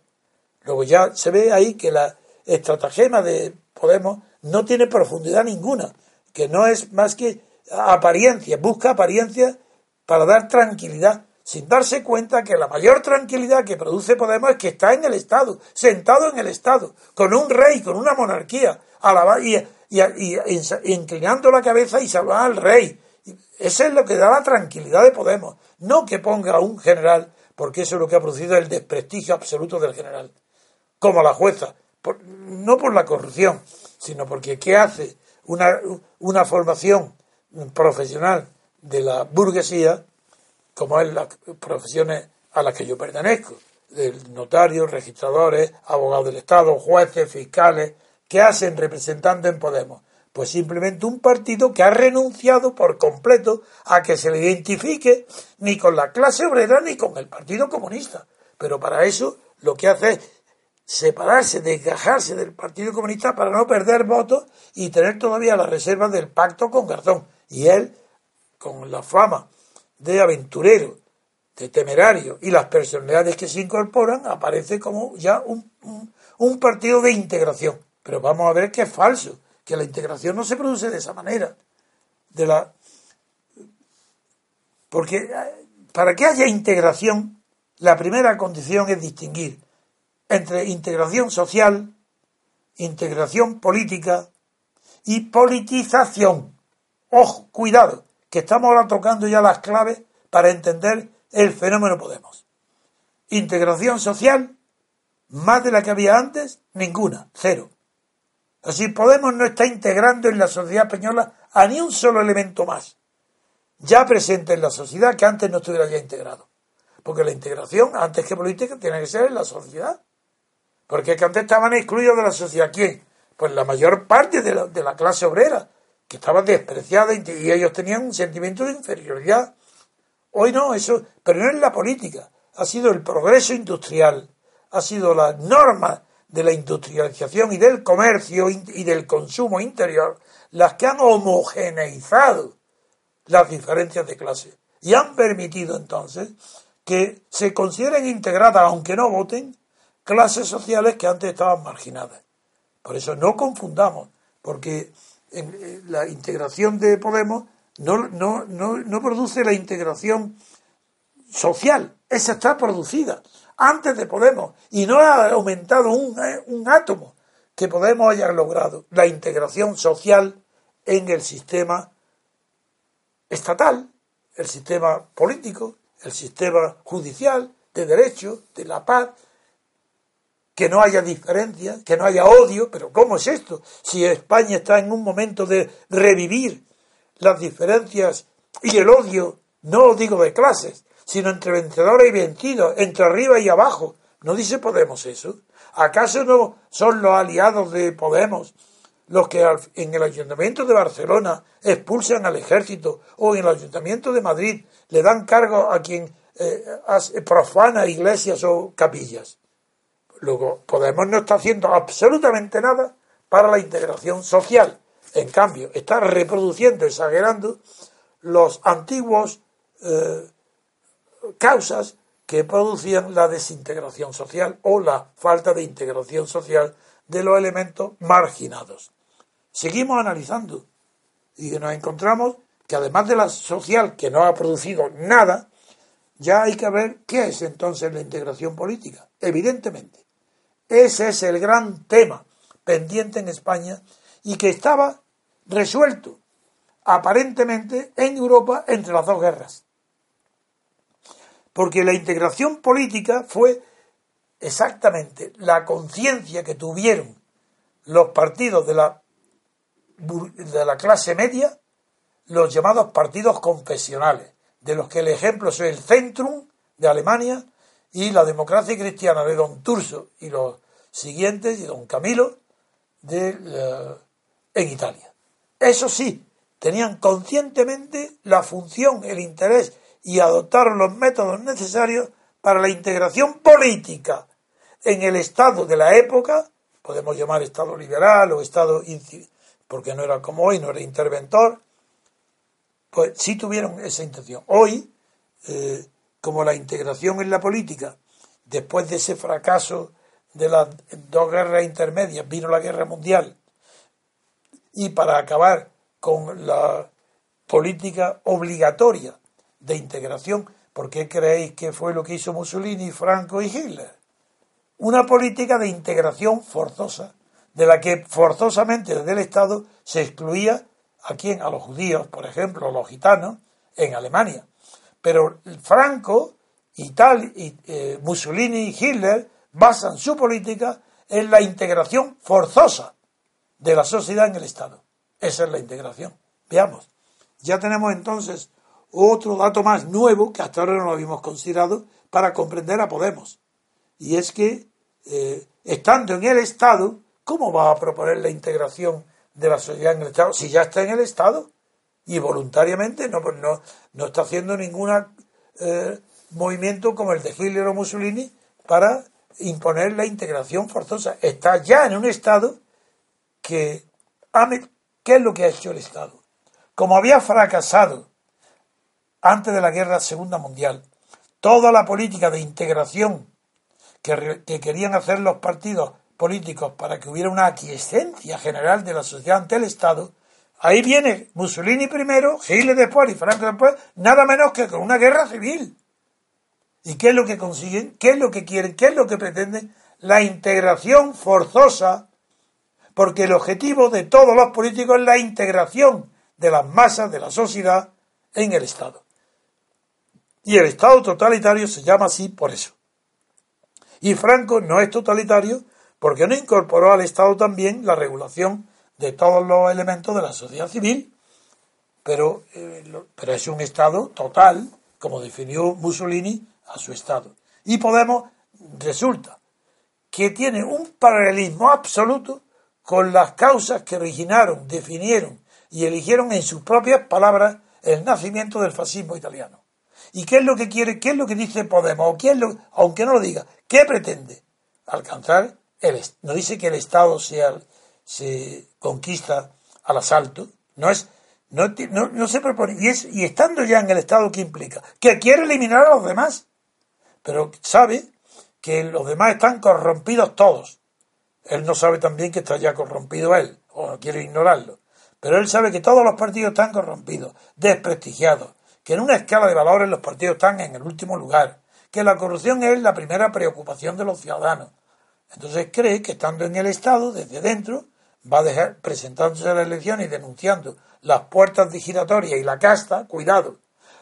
Luego ya se ve ahí que la estratagema de Podemos no tiene profundidad ninguna, que no es más que apariencia, busca apariencia para dar tranquilidad, sin darse cuenta que la mayor tranquilidad que produce Podemos es que está en el Estado, sentado en el Estado, con un rey, con una monarquía, y, inclinando la cabeza y salvar al rey, eso es lo que da la tranquilidad de Podemos. No que ponga un general, porque eso es lo que ha producido el desprestigio absoluto del general. Como la jueza. no por la corrupción, sino porque ¿qué hace una, una formación profesional de la burguesía, como es las profesiones a las que yo pertenezco, notarios, registradores, abogados del Estado, jueces, fiscales, que hacen representando en Podemos? Pues simplemente un partido que ha renunciado por completo a que se le identifique ni con la clase obrera ni con el Partido Comunista. Pero para eso lo que hace es separarse, desgajarse del Partido Comunista para no perder votos y tener todavía la reserva del pacto con Garzón. Y él, con la fama de aventurero, de temerario y las personalidades que se incorporan, aparece como ya un, partido de integración. Pero vamos a ver que es falso que la integración no se produce de esa manera. De la... Porque eh, para que haya integración, la primera condición es distinguir entre integración social, integración política y politización. Ojo, cuidado, que estamos ahora tocando ya las claves para entender el fenómeno Podemos. Integración social, más de la que había antes, ninguna, cero. Así Podemos no está integrando en la sociedad española a ni un solo elemento más, ya presente en la sociedad que antes no estuviera ya integrado. Porque la integración, antes que política, tiene que ser en la sociedad. Porque que antes estaban excluidos de la sociedad. ¿Quién? Pues la mayor parte de la, de la clase obrera, que estaba despreciada y ellos tenían un sentimiento de inferioridad. Hoy no, eso, pero no es la política. Ha sido el progreso industrial, ha sido las normas de la industrialización y del comercio y del consumo interior las que han homogeneizado las diferencias de clase y han permitido entonces que se consideren integradas, aunque no voten, clases sociales que antes estaban marginadas. Por eso no confundamos, porque en la integración de Podemos no, no, no, no produce la integración social, esa está producida antes de Podemos y no ha aumentado eh, un, átomo que Podemos haya logrado la integración social en el sistema estatal, el sistema político, el sistema judicial, de derecho, de la paz, que no haya diferencias, que no haya odio, pero ¿cómo es esto? Si España está en un momento de revivir las diferencias y el odio, no digo de clases, sino entre vencedores y vencidos, entre arriba y abajo. ¿No dice Podemos eso? ¿Acaso no son los aliados de Podemos los que en el Ayuntamiento de Barcelona expulsan al ejército o en el Ayuntamiento de Madrid le dan cargo a quien eh, profana iglesias o capillas? Luego, Podemos no está haciendo absolutamente nada para la integración social. En cambio, está reproduciendo, exagerando los antiguos eh, causas que producían la desintegración social o la falta de integración social de los elementos marginados. Seguimos analizando y nos encontramos que además de la social que no ha producido nada, ya hay que ver qué es entonces la integración política. Evidentemente, ese es el gran tema pendiente en España y que estaba resuelto aparentemente en Europa entre las dos guerras. Porque la integración política fue exactamente la conciencia que tuvieron los partidos de la, de la clase media, los llamados partidos confesionales, de los que el ejemplo es el Centrum de Alemania y la democracia cristiana de don Turso y los siguientes, y don Camilo, eh, en Italia. Eso sí, tenían conscientemente la función, el interés y adoptaron los métodos necesarios para la integración política en el Estado de la época, podemos llamar Estado liberal o Estado, porque no era como hoy, no era interventor, pues sí tuvieron esa intención. Hoy, eh, como la integración en la política, después de ese fracaso de las dos guerras intermedias, vino la guerra mundial, y para acabar con la política obligatoria de integración. ¿Por qué creéis que fue lo que hizo Mussolini, Franco y Hitler? Una política de integración forzosa, de la que forzosamente desde el Estado se excluía a quién, a los judíos, por ejemplo, a los gitanos, en Alemania. Pero Franco y tal, y, eh, Mussolini y Hitler basan su política en la integración forzosa de la sociedad en el Estado. Esa es la integración. Veamos. Ya tenemos entonces otro dato más nuevo que hasta ahora no lo habíamos considerado para comprender a Podemos. Y es que, eh, estando en el Estado, ¿cómo va a proponer la integración de la sociedad en el Estado si ya está en el Estado? Y voluntariamente no, pues no, no está haciendo ningún eh, movimiento como el de Hitler o Mussolini para imponer la integración forzosa. Está ya en un Estado que... ¿Qué es lo que ha hecho el Estado? Como había fracasado antes de la Guerra Segunda Mundial, toda la política de integración que, querían hacer los partidos políticos para que hubiera una aquiescencia general de la sociedad ante el Estado, ahí viene Mussolini primero, Hitler después y Franco después, nada menos que con una guerra civil. ¿Y qué es lo que consiguen? ¿Qué es lo que quieren? ¿Qué es lo que pretenden? La integración forzosa, porque el objetivo de todos los políticos es la integración de las masas de la sociedad en el Estado. Y el Estado totalitario se llama así por eso. Y Franco no es totalitario porque no incorporó al Estado también la regulación de todos los elementos de la sociedad civil, pero, eh, pero es un Estado total, como definió Mussolini a su Estado. Y Podemos resulta que tiene un paralelismo absoluto con las causas que originaron, definieron y eligieron en sus propias palabras el nacimiento del fascismo italiano. ¿Y qué es lo que quiere? ¿Qué es lo que dice Podemos? ¿O lo, aunque no lo diga, ¿qué pretende? Alcanzar el no dice que el Estado sea, se conquista al asalto, no es no, no, se propone y, es, y estando ya en el Estado ¿qué implica que quiere eliminar a los demás, pero sabe que los demás están corrompidos todos. Él no sabe también que está ya corrompido él, o no quiere ignorarlo. Pero él sabe que todos los partidos están corrompidos, desprestigiados, que en una escala de valores los partidos están en el último lugar, que la corrupción es la primera preocupación de los ciudadanos. Entonces cree que estando en el Estado, desde dentro, va a dejar presentándose a la elección y denunciando las puertas giratorias y la casta, cuidado,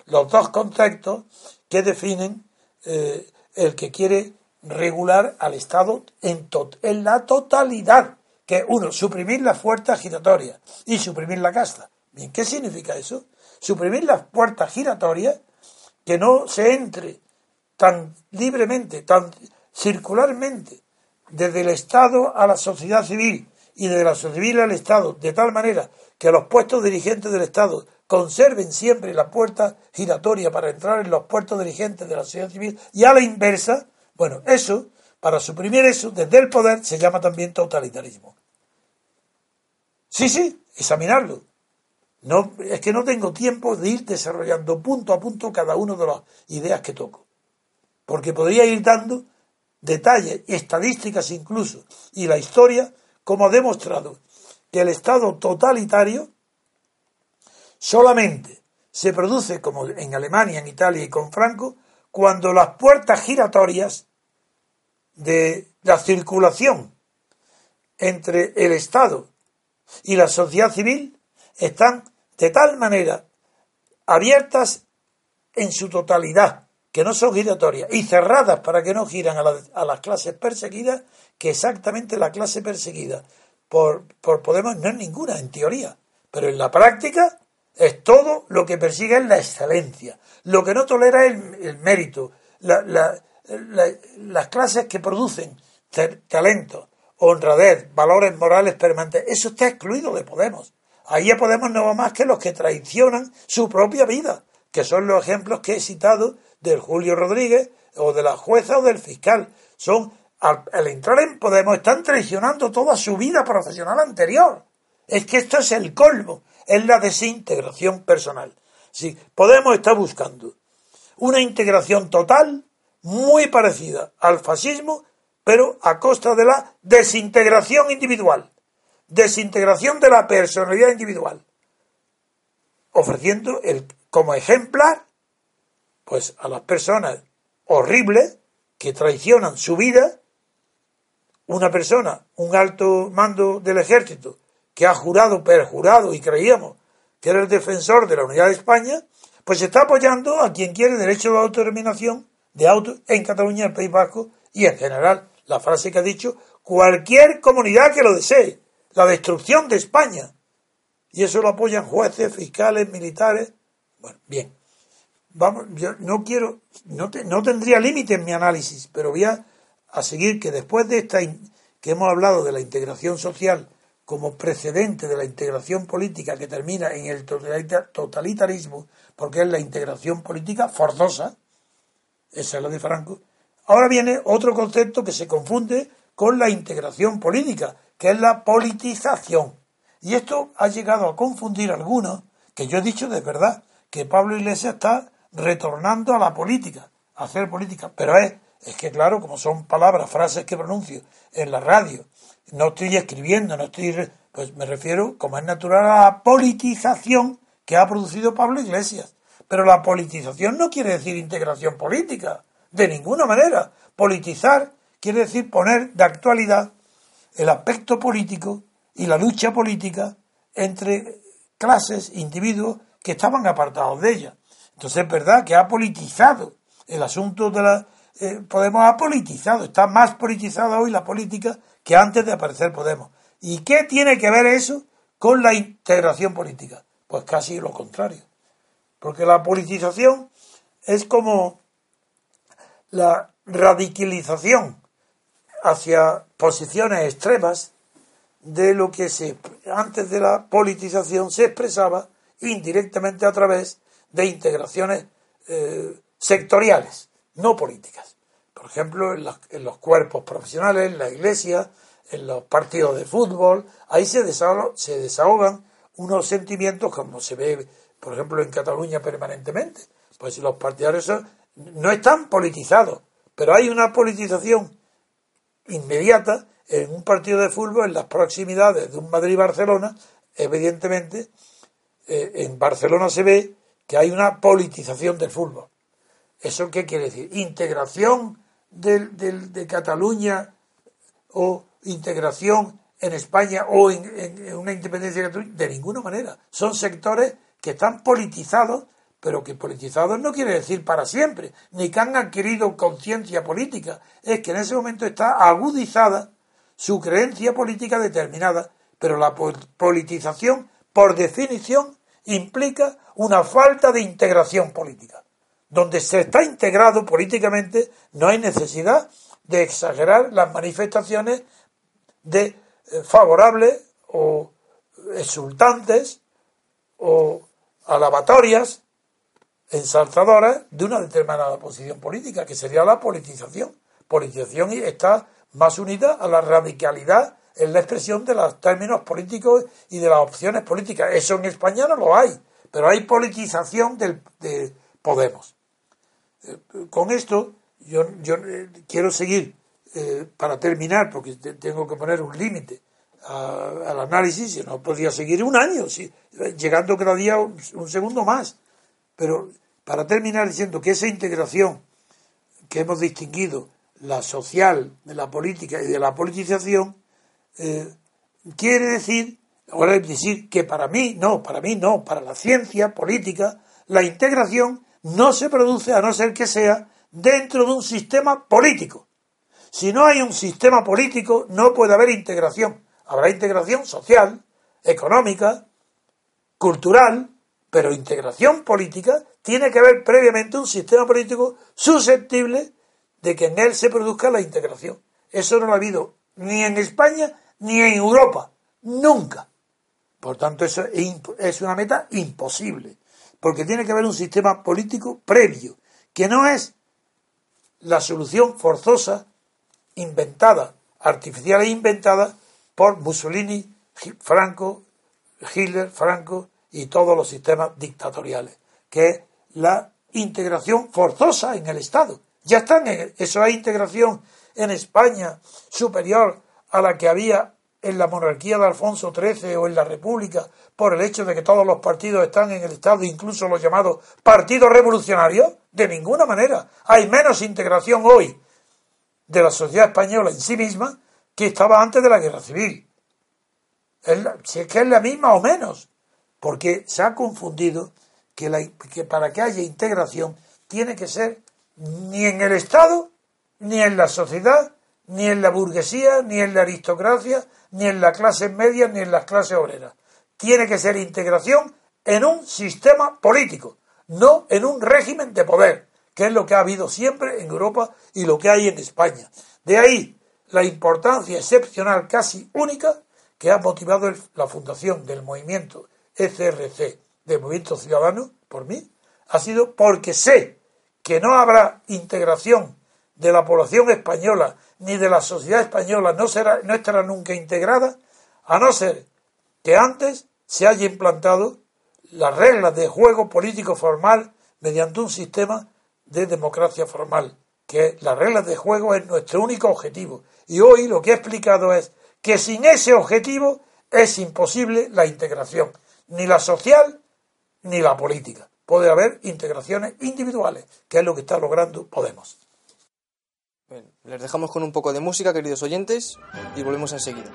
los dos conceptos que definen eh, el que quiere regular al Estado en, en la totalidad que uno, suprimir las puertas giratorias y suprimir la casta. Bien, ¿qué significa eso? Suprimir las puertas giratorias, que no se entre tan libremente, tan circularmente, desde el Estado a la sociedad civil y desde la civil al Estado, de tal manera que los puestos dirigentes del Estado conserven siempre la puerta giratoria para entrar en los puestos dirigentes de la sociedad civil y a la inversa, bueno, eso, para suprimir eso desde el poder, se llama también totalitarismo. Sí, sí, examinarlo. No, es que no tengo tiempo de ir desarrollando punto a punto cada una de las ideas que toco. Porque podría ir dando detalles, estadísticas incluso, y la historia, como ha demostrado que el Estado totalitario solamente se produce, como en Alemania, en Italia y con Franco, cuando las puertas giratorias de la circulación entre el Estado y la sociedad civil están de tal manera abiertas en su totalidad, que no son giratorias, y cerradas para que no giran a, las clases perseguidas, que exactamente la clase perseguida por, por Podemos no es ninguna, en teoría, pero en la práctica es todo lo que persigue es la excelencia, lo que no tolera es el, mérito, las clases que producen talento, honradez, valores morales permanentes, eso está excluido de Podemos. Ahí a Podemos no va más que los que traicionan su propia vida, que son los ejemplos que he citado del Julio Rodríguez o de la jueza o del fiscal. Son, al, entrar en Podemos, están traicionando toda su vida profesional anterior. Es que esto es el colmo, es la desintegración personal. Si Podemos está buscando una integración total muy parecida al fascismo pero a costa de la desintegración individual, desintegración de la personalidad individual, ofreciendo el, como ejemplar pues a las personas horribles que traicionan su vida, una persona, un alto mando del ejército, que ha jurado, perjurado y creíamos que era el defensor de la unidad de España, pues está apoyando a quien quiere derecho de autodeterminación de auto en Cataluña, el País Vasco y en general la frase que ha dicho, cualquier comunidad que lo desee, la destrucción de España. Y eso lo apoyan jueces, fiscales, militares. Bueno, bien. Vamos, yo no quiero, no, no tendría límite en mi análisis, pero voy a, a seguir que después de esta que hemos hablado de la integración social como precedente de la integración política que termina en el totalitarismo, porque es la integración política forzosa, esa es la de Franco, ahora viene otro concepto que se confunde con la integración política, que es la politización. Y esto ha llegado a confundir a algunos, que yo he dicho de verdad, que Pablo Iglesias está retornando a la política, a hacer política, pero es es que claro, como son palabras, frases que pronuncio en la radio, no estoy escribiendo, no estoy, pues me refiero, como es natural, a la politización que ha producido Pablo Iglesias. Pero la politización no quiere decir integración política, de ninguna manera. Politizar quiere decir poner de actualidad el aspecto político y la lucha política entre clases, individuos que estaban apartados de ella. Entonces es verdad que ha politizado el asunto de la, eh, Podemos ha politizado, está más politizada hoy la política que antes de aparecer Podemos. ¿Y qué tiene que ver eso con la integración política? Pues casi lo contrario. Porque la politización es como la radicalización hacia posiciones extremas de lo que se antes de la politización se expresaba indirectamente a través de integraciones eh, sectoriales no políticas. Por ejemplo, en, los cuerpos profesionales, en la iglesia, en los partidos de fútbol, ahí se, se desahogan unos sentimientos como se ve, por ejemplo, en Cataluña permanentemente. Pues los partidarios no están politizados, pero hay una politización inmediata en un partido de fútbol, en las proximidades de un Madrid-Barcelona, evidentemente, eh, en Barcelona se ve que hay una politización del fútbol. ¿Eso qué quiere decir? ¿Integración de Cataluña o integración en España o en, una independencia de Cataluña? De ninguna manera. Son sectores que están politizados, pero que politizados no quiere decir para siempre, ni que han adquirido conciencia política. Es que en ese momento está agudizada su creencia política determinada, pero la politización, por definición, implica una falta de integración política donde se está integrado políticamente, no hay necesidad de exagerar las manifestaciones de eh, favorables o exultantes o alabatorias ensalzadoras de una determinada posición política, que sería la politización. Politización está más unida a la radicalidad en la expresión de los términos políticos y de las opciones políticas. Eso en España no lo hay, pero hay politización del, de Podemos con esto yo, yo eh, quiero seguir eh, para terminar, porque tengo que poner un límite al análisis, y no podría seguir un año, llegando cada día un, segundo más. Pero para terminar diciendo que esa integración que hemos distinguido, la social, de la política y de la politización, eh, quiere decir, ahora decir que para mí, no, para mí no, para la ciencia política, la integración no se produce a no ser que sea dentro de un sistema político. Si no hay un sistema político, no puede haber integración. Habrá integración social, económica, cultural, pero integración política tiene que haber previamente un sistema político susceptible de que en él se produzca la integración. Eso no lo ha habido ni en España ni en Europa. Nunca. Por tanto, eso es una meta imposible porque tiene que haber un sistema político previo, que no es la solución forzosa, inventada, artificial e inventada por Mussolini, Franco, Hitler, Franco y todos los sistemas dictatoriales, que es la integración forzosa en el Estado. Ya están en eso hay integración en España superior a la que había en la monarquía de Alfonso XIII o en la República por el hecho de que todos los partidos están en el Estado, incluso los llamados partidos revolucionarios? De ninguna manera. Hay menos integración hoy de la sociedad española en sí misma que estaba antes de la guerra civil. si es que es la misma o menos, porque se ha confundido que para que haya integración tiene que ser ni en el Estado, ni en la sociedad, ni en la burguesía, ni en la aristocracia, ni en la clase media, ni en las clases obreras. tiene que ser integración en un sistema político, no en un régimen de poder, que es lo que ha habido siempre en Europa y lo que hay en España. De ahí la importancia excepcional, casi única, que ha motivado la fundación del movimiento ECRC, del Movimiento Ciudadano, por mí, ha sido porque sé que no habrá integración de la población española ni de la sociedad española, no, será, no estará nunca integrada, a no ser que antes se haya implantado las reglas de juego político formal mediante un sistema de democracia formal, que las reglas de juego es nuestro único objetivo. Y hoy lo que he explicado es que sin ese objetivo es imposible la integración, ni la social ni la política. Puede haber integraciones individuales, que es lo que está logrando Podemos. Les dejamos con un poco de música, queridos oyentes, y volvemos enseguida.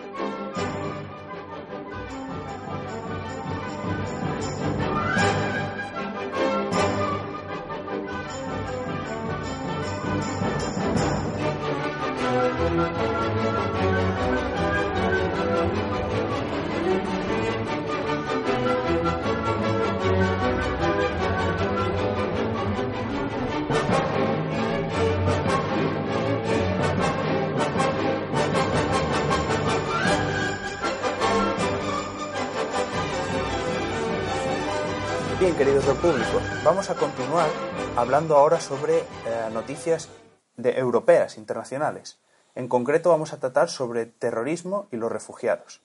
Bien, queridos del público, vamos a continuar hablando ahora sobre eh, noticias de europeas, internacionales. En concreto vamos a tratar sobre terrorismo y los refugiados.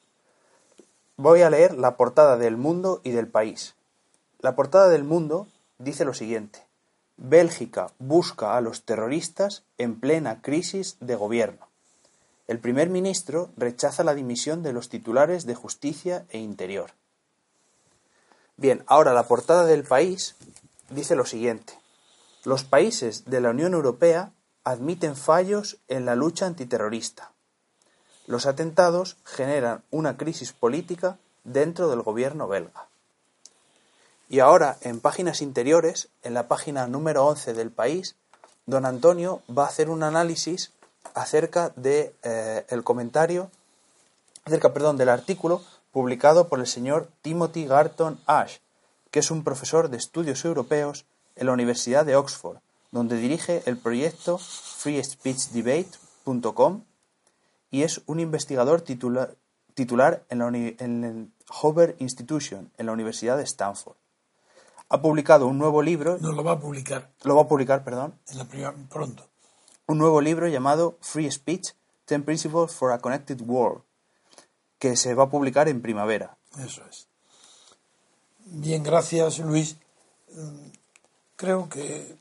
Voy a leer la portada del Mundo y del País. La portada del Mundo dice lo siguiente. Bélgica busca a los terroristas en plena crisis de gobierno. El primer ministro rechaza la dimisión de los titulares de Justicia e Interior. Bien, ahora la portada del país dice lo siguiente. Los países de la Unión Europea admiten fallos en la lucha antiterrorista. Los atentados generan una crisis política dentro del gobierno belga. Y ahora, en páginas interiores, en la página número 11 del país, don Antonio va a hacer un análisis acerca de eh, el comentario, acerca, perdón, del artículo publicado por el señor Timothy Garton Ash, que es un profesor de estudios europeos en la Universidad de Oxford, donde dirige el proyecto freespeechdebate.com y es un investigador titular, titular en, la en el Hoover Institution, en la Universidad de Stanford. Ha publicado un nuevo libro. No lo va a publicar. Lo va a publicar, perdón. En la primera, pronto. Un nuevo libro llamado Free Speech: Ten Principles for a Connected World, que se va a publicar en primavera. Eso es. Bien, gracias Luis. Creo que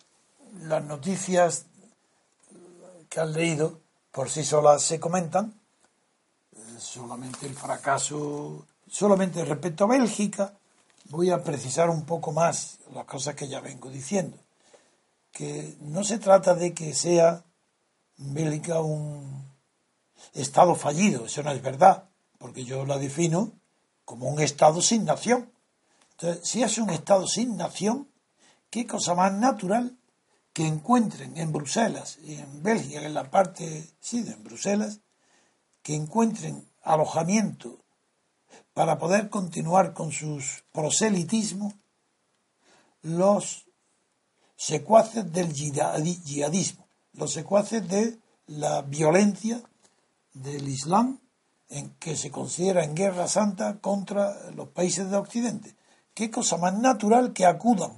las noticias que has leído por sí solas se comentan. Solamente el fracaso, solamente respecto a Bélgica, voy a precisar un poco más las cosas que ya vengo diciendo. Que no se trata de que sea Bélgica un Estado fallido, eso no es verdad, porque yo la defino como un Estado sin nación. Entonces, si es un Estado sin nación, qué cosa más natural que encuentren en Bruselas y en Bélgica, en la parte, sí, en Bruselas, que encuentren alojamiento para poder continuar con sus proselitismos los secuaces del yihadismo, los secuaces de la violencia del Islam en que se considera en guerra santa contra los países de Occidente qué cosa más natural que acudan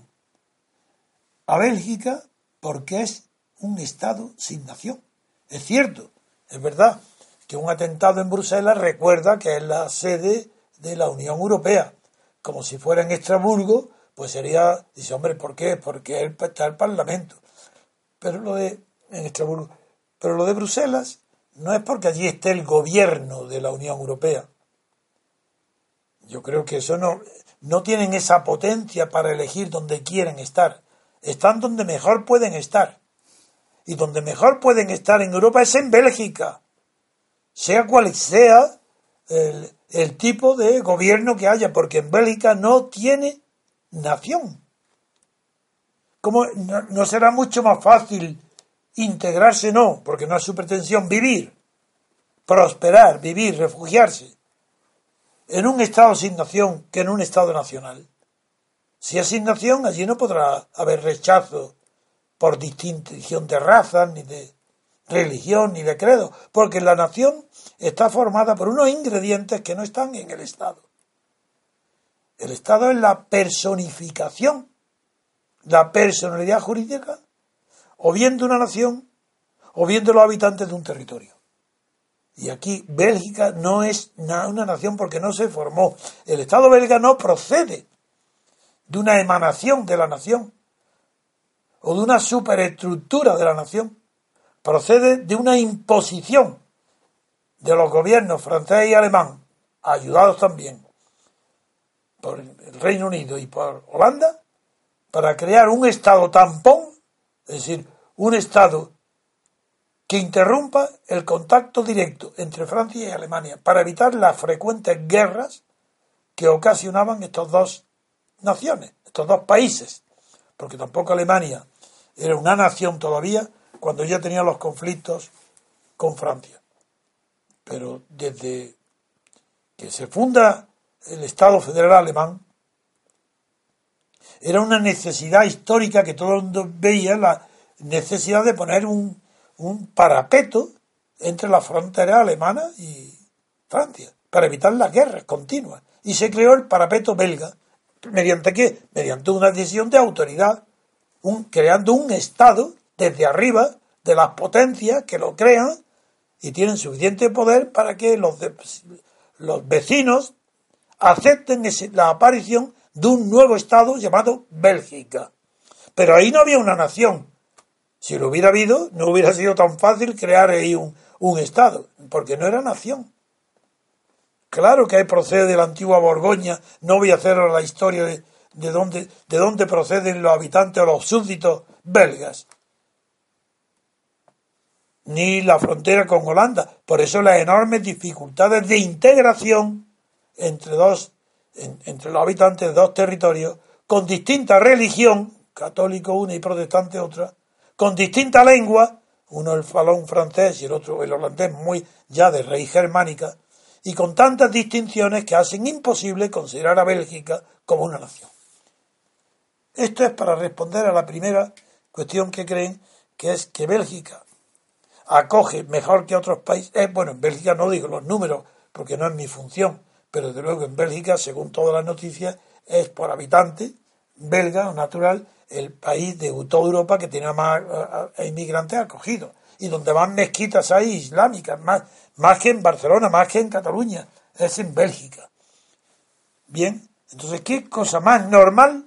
a Bélgica porque es un Estado sin nación. Es cierto, es verdad que un atentado en Bruselas recuerda que es la sede de la Unión Europea. Como si fuera en Estrasburgo, pues sería, dice, hombre, ¿por qué? Porque está el Parlamento. Pero lo de, en Estrasburgo, pero lo de Bruselas no es porque allí esté el gobierno de la Unión Europea. Yo creo que eso no, no tienen esa potencia para elegir donde quieren estar. Están donde mejor pueden estar. Y donde mejor pueden estar en Europa es en Bélgica. Sea cual sea el, tipo de gobierno que haya, porque en Bélgica no tiene nación. ¿Cómo no será mucho más fácil integrarse? No, porque no es su pretensión vivir, prosperar, vivir, refugiarse en un Estado sin nación que en un Estado nacional. Si es sin nación, allí no podrá haber rechazo por distinción de raza, ni de religión, ni de credo, porque la nación está formada por unos ingredientes que no están en el Estado. El Estado es la personificación, la personalidad jurídica, o bien de una nación, o bien de los habitantes de un territorio. Y aquí Bélgica no es una nación porque no se formó. El Estado belga no procede de una emanación de la nación o de una superestructura de la nación. Procede de una imposición de los gobiernos francés y alemán, ayudados también por el Reino Unido y por Holanda, para crear un Estado tampón, es decir, un Estado que interrumpa el contacto directo entre Francia y Alemania para evitar las frecuentes guerras que ocasionaban estas dos naciones, estos dos países, porque tampoco Alemania era una nación todavía cuando ya tenía los conflictos con Francia. Pero desde que se funda el Estado federal alemán, era una necesidad histórica que todo el mundo veía, la necesidad de poner un, un parapeto entre la frontera alemana y Francia, para evitar las guerras continuas. Y se creó el parapeto belga. ¿Mediante qué? Mediante una decisión de autoridad, un, creando un Estado desde arriba de las potencias que lo crean y tienen suficiente poder para que los, los vecinos acepten la aparición de un nuevo Estado llamado Bélgica. Pero ahí no había una nación, si lo hubiera habido, no hubiera sido tan fácil crear ahí un, Estado, porque no era nación. Claro que ahí procede de la antigua Borgoña, no voy a hacer la historia de, de, dónde, de dónde proceden los habitantes o los súbditos belgas, ni la frontera con Holanda. Por eso las enormes dificultades de integración entre, dos, entre los habitantes de dos territorios con distinta religión, católico una y protestante otra, con distinta lengua, uno el falón francés y el otro el holandés muy ya de raíz germánica, y con tantas distinciones que hacen imposible considerar a Bélgica como una nación. Esto es para responder a la primera cuestión que creen, que es que Bélgica acoge mejor que otros países. Eh, bueno, en Bélgica no digo los números porque no es mi función, pero desde luego en Bélgica, según todas las noticias, es por habitante belga o natural el país de toda Europa que tiene más inmigrantes acogidos y donde más mezquitas hay islámicas, más, más que en Barcelona, más que en Cataluña, es en Bélgica. Bien, entonces, ¿qué cosa más normal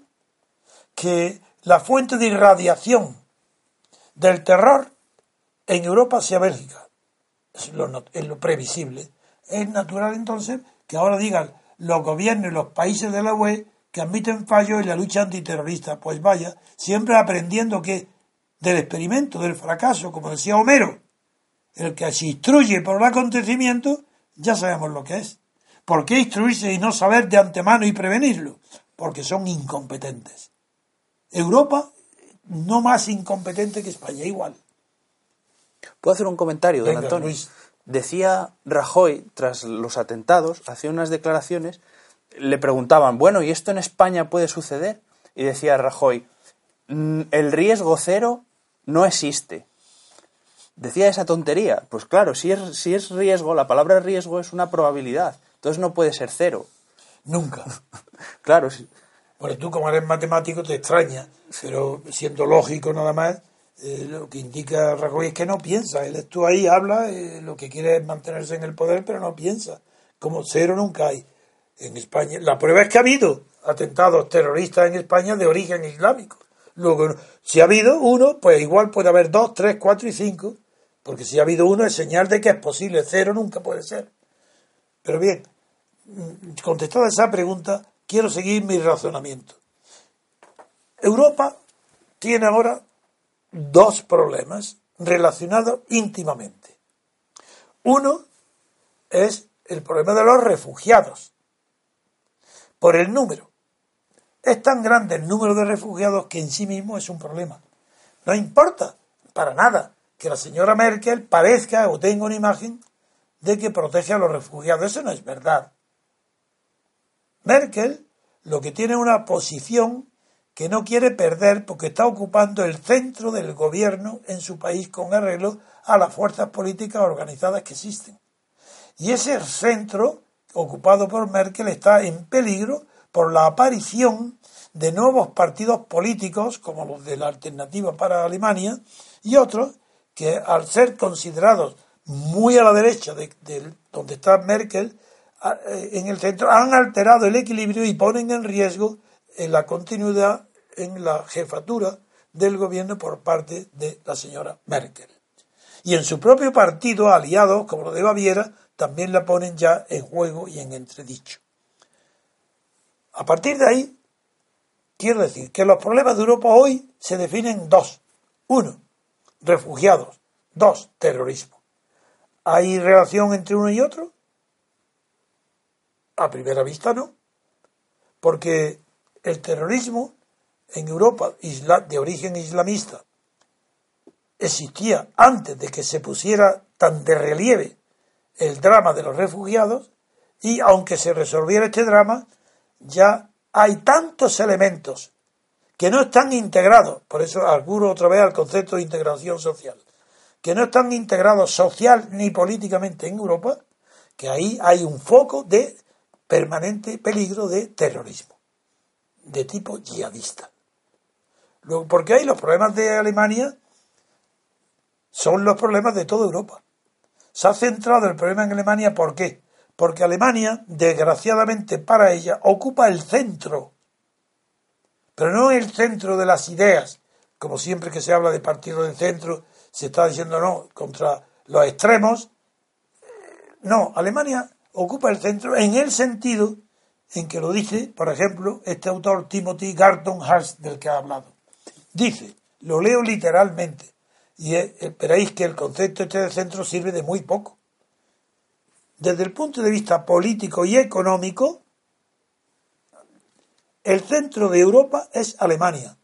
que la fuente de irradiación del terror en Europa sea Bélgica? Es lo previsible. Es natural entonces que ahora digan los gobiernos y los países de la UE que admiten fallos en la lucha antiterrorista. Pues vaya, siempre aprendiendo que del experimento, del fracaso, como decía Homero, el que se instruye por el acontecimiento, ya sabemos lo que es. ¿Por qué instruirse y no saber de antemano y prevenirlo? Porque son incompetentes. Europa no más incompetente que España, igual. ¿Puedo hacer un comentario, don Antonio? Decía Rajoy, tras los atentados, hacía unas declaraciones le preguntaban, bueno, ¿y esto en España puede suceder? Y decía Rajoy, mm, el riesgo cero no existe. Decía esa tontería. Pues claro, si es, si es riesgo, la palabra riesgo es una probabilidad. Entonces no puede ser cero. Nunca. claro. Sí. Bueno, tú como eres matemático te extraña, pero siendo lógico nada más, eh, lo que indica Rajoy es que no piensa. Él estuvo ahí, habla, eh, lo que quiere es mantenerse en el poder, pero no piensa. Como cero nunca hay en España. La prueba es que ha habido atentados terroristas en España de origen islámico. Luego, si ha habido uno, pues igual puede haber dos, tres, cuatro y cinco, porque si ha habido uno es señal de que es posible, cero nunca puede ser. Pero bien, contestada esa pregunta, quiero seguir mi razonamiento. Europa tiene ahora dos problemas relacionados íntimamente. Uno es el problema de los refugiados por el número. Es tan grande el número de refugiados que en sí mismo es un problema. No importa para nada que la señora Merkel parezca o tenga una imagen de que protege a los refugiados. Eso no es verdad. Merkel lo que tiene una posición que no quiere perder porque está ocupando el centro del gobierno en su país con arreglo a las fuerzas políticas organizadas que existen. Y ese centro ocupado por Merkel está en peligro por la aparición de nuevos partidos políticos como los de la Alternativa para Alemania y otros que al ser considerados muy a la derecha de, donde está Merkel, eh, en el centro, han alterado el equilibrio y ponen en riesgo eh, la continuidad en la jefatura del gobierno por parte de la señora Merkel. Y en su propio partido, aliados como los de Baviera, también la ponen ya en juego y en entredicho. A partir de ahí, quiero decir que los problemas de Europa hoy se definen dos. Uno, refugiados. Dos, terrorismo. ¿Hay relación entre uno y otro? A primera vista no. Porque el terrorismo en Europa de origen islamista existía antes de que se pusiera tan de relieve el drama de los refugiados y aunque se resolviera este drama, ya hay tantos elementos que no están integrados, por eso arguro otra vez al concepto de integración social, que no están integrados social ni políticamente en Europa, que ahí hay un foco de permanente peligro de terrorismo, de tipo yihadista. Luego, porque hay los problemas de Alemania son los problemas de toda Europa. Se ha centrado el problema en Alemania, ¿por qué? Porque Alemania, desgraciadamente para ella, ocupa el centro, pero no el centro de las ideas, como siempre que se habla de partido del centro, se está diciendo no, contra los extremos. No, Alemania ocupa el centro en el sentido en que lo dice, por ejemplo, este autor Timothy Garton Hurst del que ha hablado. Dice, lo leo literalmente, y veréis que el concepto este de centro sirve de muy poco. Desde el punto de vista político y económico, el centro de Europa es Alemania,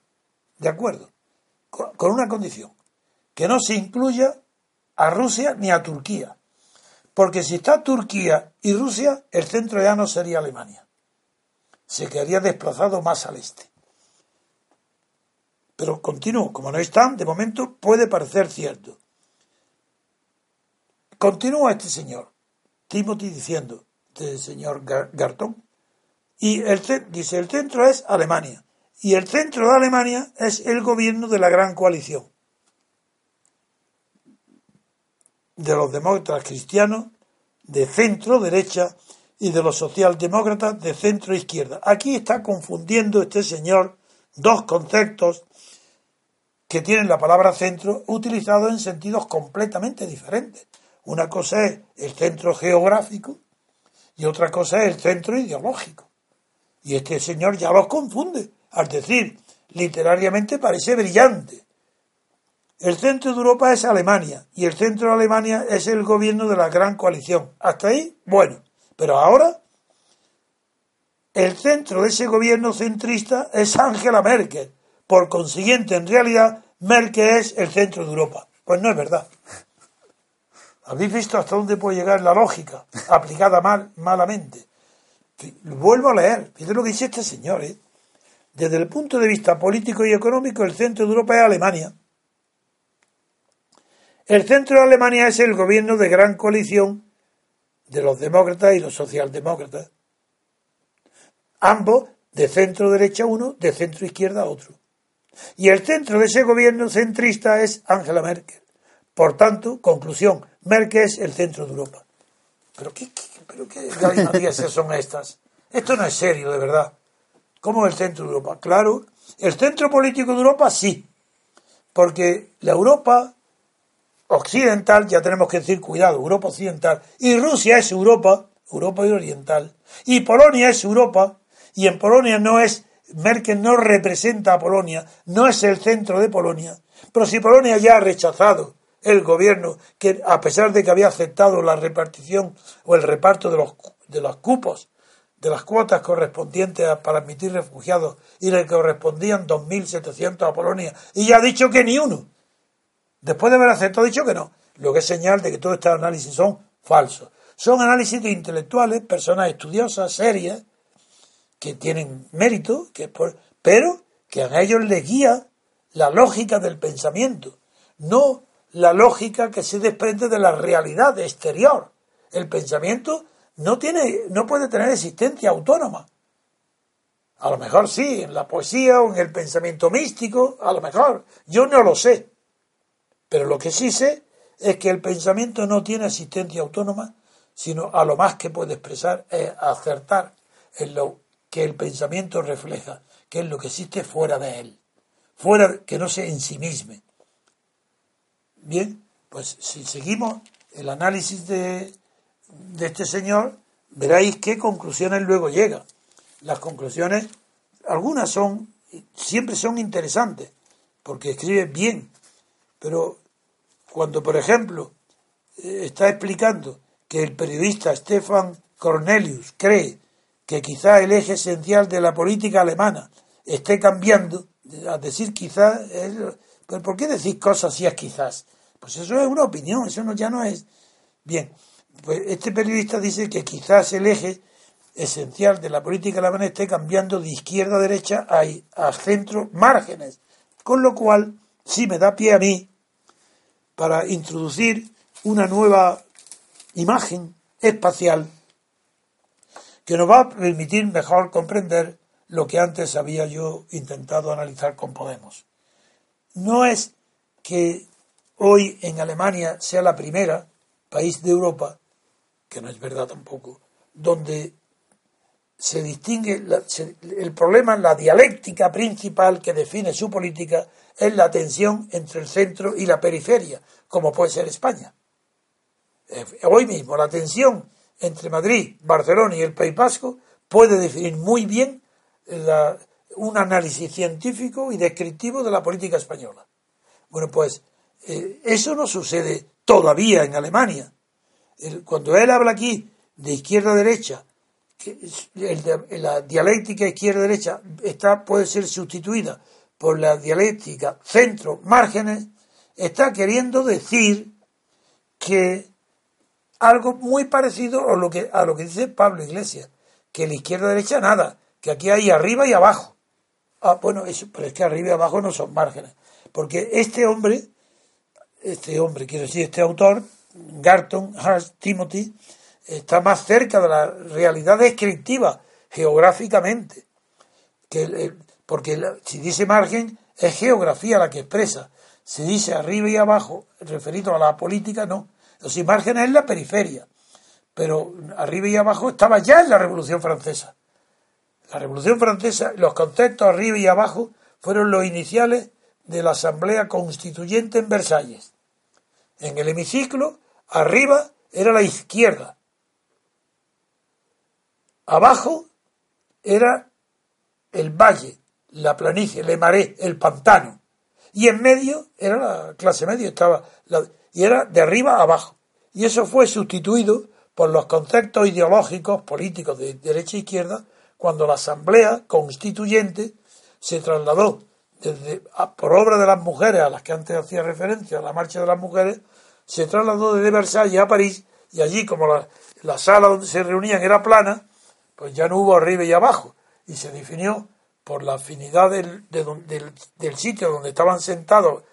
¿de acuerdo? Con una condición, que no se incluya a Rusia ni a Turquía. Porque si está Turquía y Rusia, el centro ya no sería Alemania. Se quedaría desplazado más al este. Pero continúo, como no están, de momento puede parecer cierto. Continúa este señor, Timothy diciendo, este señor Garton, y el, dice, el centro es Alemania, y el centro de Alemania es el gobierno de la gran coalición. de los demócratas cristianos de centro derecha y de los socialdemócratas de centro izquierda. Aquí está confundiendo este señor dos conceptos que tienen la palabra centro utilizado en sentidos completamente diferentes. Una cosa es el centro geográfico y otra cosa es el centro ideológico. Y este señor ya los confunde, al decir, literariamente parece brillante. El centro de Europa es Alemania y el centro de Alemania es el gobierno de la gran coalición. Hasta ahí, bueno. Pero ahora, el centro de ese gobierno centrista es Angela Merkel, por consiguiente, en realidad, Merkel es el centro de Europa. Pues no es verdad. ¿Habéis visto hasta dónde puede llegar la lógica aplicada mal, malamente? Vuelvo a leer. Fíjate lo que dice este señor. ¿eh? Desde el punto de vista político y económico, el centro de Europa es Alemania. El centro de Alemania es el gobierno de gran coalición de los demócratas y los socialdemócratas. Ambos de centro derecha uno, de centro izquierda otro. Y el centro de ese gobierno centrista es Angela Merkel. Por tanto, conclusión, Merkel es el centro de Europa. ¿Pero qué, pero qué son estas? Esto no es serio, de verdad. ¿Cómo el centro de Europa? Claro, el centro político de Europa sí, porque la Europa occidental, ya tenemos que decir, cuidado, Europa occidental, y Rusia es Europa, Europa oriental, y Polonia es Europa, y en Polonia no es Merkel no representa a Polonia, no es el centro de Polonia, pero si Polonia ya ha rechazado el gobierno, que a pesar de que había aceptado la repartición o el reparto de los, de los cupos, de las cuotas correspondientes para admitir refugiados y le correspondían 2.700 a Polonia, y ya ha dicho que ni uno. Después de haber aceptado, dicho que no. Lo que es señal de que todos estos análisis son falsos. Son análisis de intelectuales, personas estudiosas, serias, que tienen mérito, que pero que a ellos les guía la lógica del pensamiento, no la lógica que se desprende de la realidad exterior. El pensamiento no tiene, no puede tener existencia autónoma. A lo mejor sí, en la poesía o en el pensamiento místico, a lo mejor. Yo no lo sé. Pero lo que sí sé es que el pensamiento no tiene existencia autónoma, sino a lo más que puede expresar es acertar en lo que el pensamiento refleja, que es lo que existe fuera de él, fuera que no sí mismo. Bien, pues si seguimos el análisis de, de este señor, veréis qué conclusiones luego llega. Las conclusiones, algunas son, siempre son interesantes, porque escribe bien, pero cuando, por ejemplo, eh, está explicando que el periodista Stefan Cornelius cree que quizá el eje esencial de la política alemana esté cambiando, a decir quizás, pero ¿por qué decir cosas si es quizás? Pues eso es una opinión, eso no, ya no es. Bien, pues este periodista dice que quizás el eje esencial de la política alemana esté cambiando de izquierda a derecha a, a centro márgenes, con lo cual sí me da pie a mí para introducir una nueva imagen espacial que nos va a permitir mejor comprender lo que antes había yo intentado analizar con Podemos. No es que hoy en Alemania sea la primera país de Europa, que no es verdad tampoco, donde se distingue el problema, la dialéctica principal que define su política es la tensión entre el centro y la periferia, como puede ser España. Eh, hoy mismo la tensión entre Madrid, Barcelona y el País Vasco puede definir muy bien un análisis científico y descriptivo de la política española. Bueno, pues eh, eso no sucede todavía en Alemania. cuando él habla aquí de izquierda a derecha, que la dialéctica izquierda-derecha está puede ser sustituida por la dialéctica centro-márgenes, está queriendo decir que algo muy parecido a lo que, a lo que dice Pablo Iglesias, que la izquierda derecha nada, que aquí hay arriba y abajo. Ah, bueno, eso, pero es que arriba y abajo no son márgenes. Porque este hombre, este hombre, quiero decir, este autor, Garton Hart Timothy, está más cerca de la realidad descriptiva geográficamente. Que, porque si dice margen, es geografía la que expresa. Si dice arriba y abajo, referido a la política, no. Los márgenes es la periferia, pero arriba y abajo estaba ya en la Revolución Francesa. La Revolución Francesa, los conceptos arriba y abajo fueron los iniciales de la Asamblea Constituyente en Versalles. En el hemiciclo, arriba era la izquierda. Abajo era el valle, la planicie, el maré, el pantano. Y en medio era la clase media, estaba y era de arriba a abajo. Y eso fue sustituido por los conceptos ideológicos políticos de derecha e izquierda cuando la Asamblea Constituyente se trasladó desde, por obra de las mujeres a las que antes hacía referencia, a la marcha de las mujeres, se trasladó desde Versalles a París y allí como la, sala donde se reunían era plana, pues ya no hubo arriba y abajo y se definió por la afinidad del, del sitio donde estaban sentados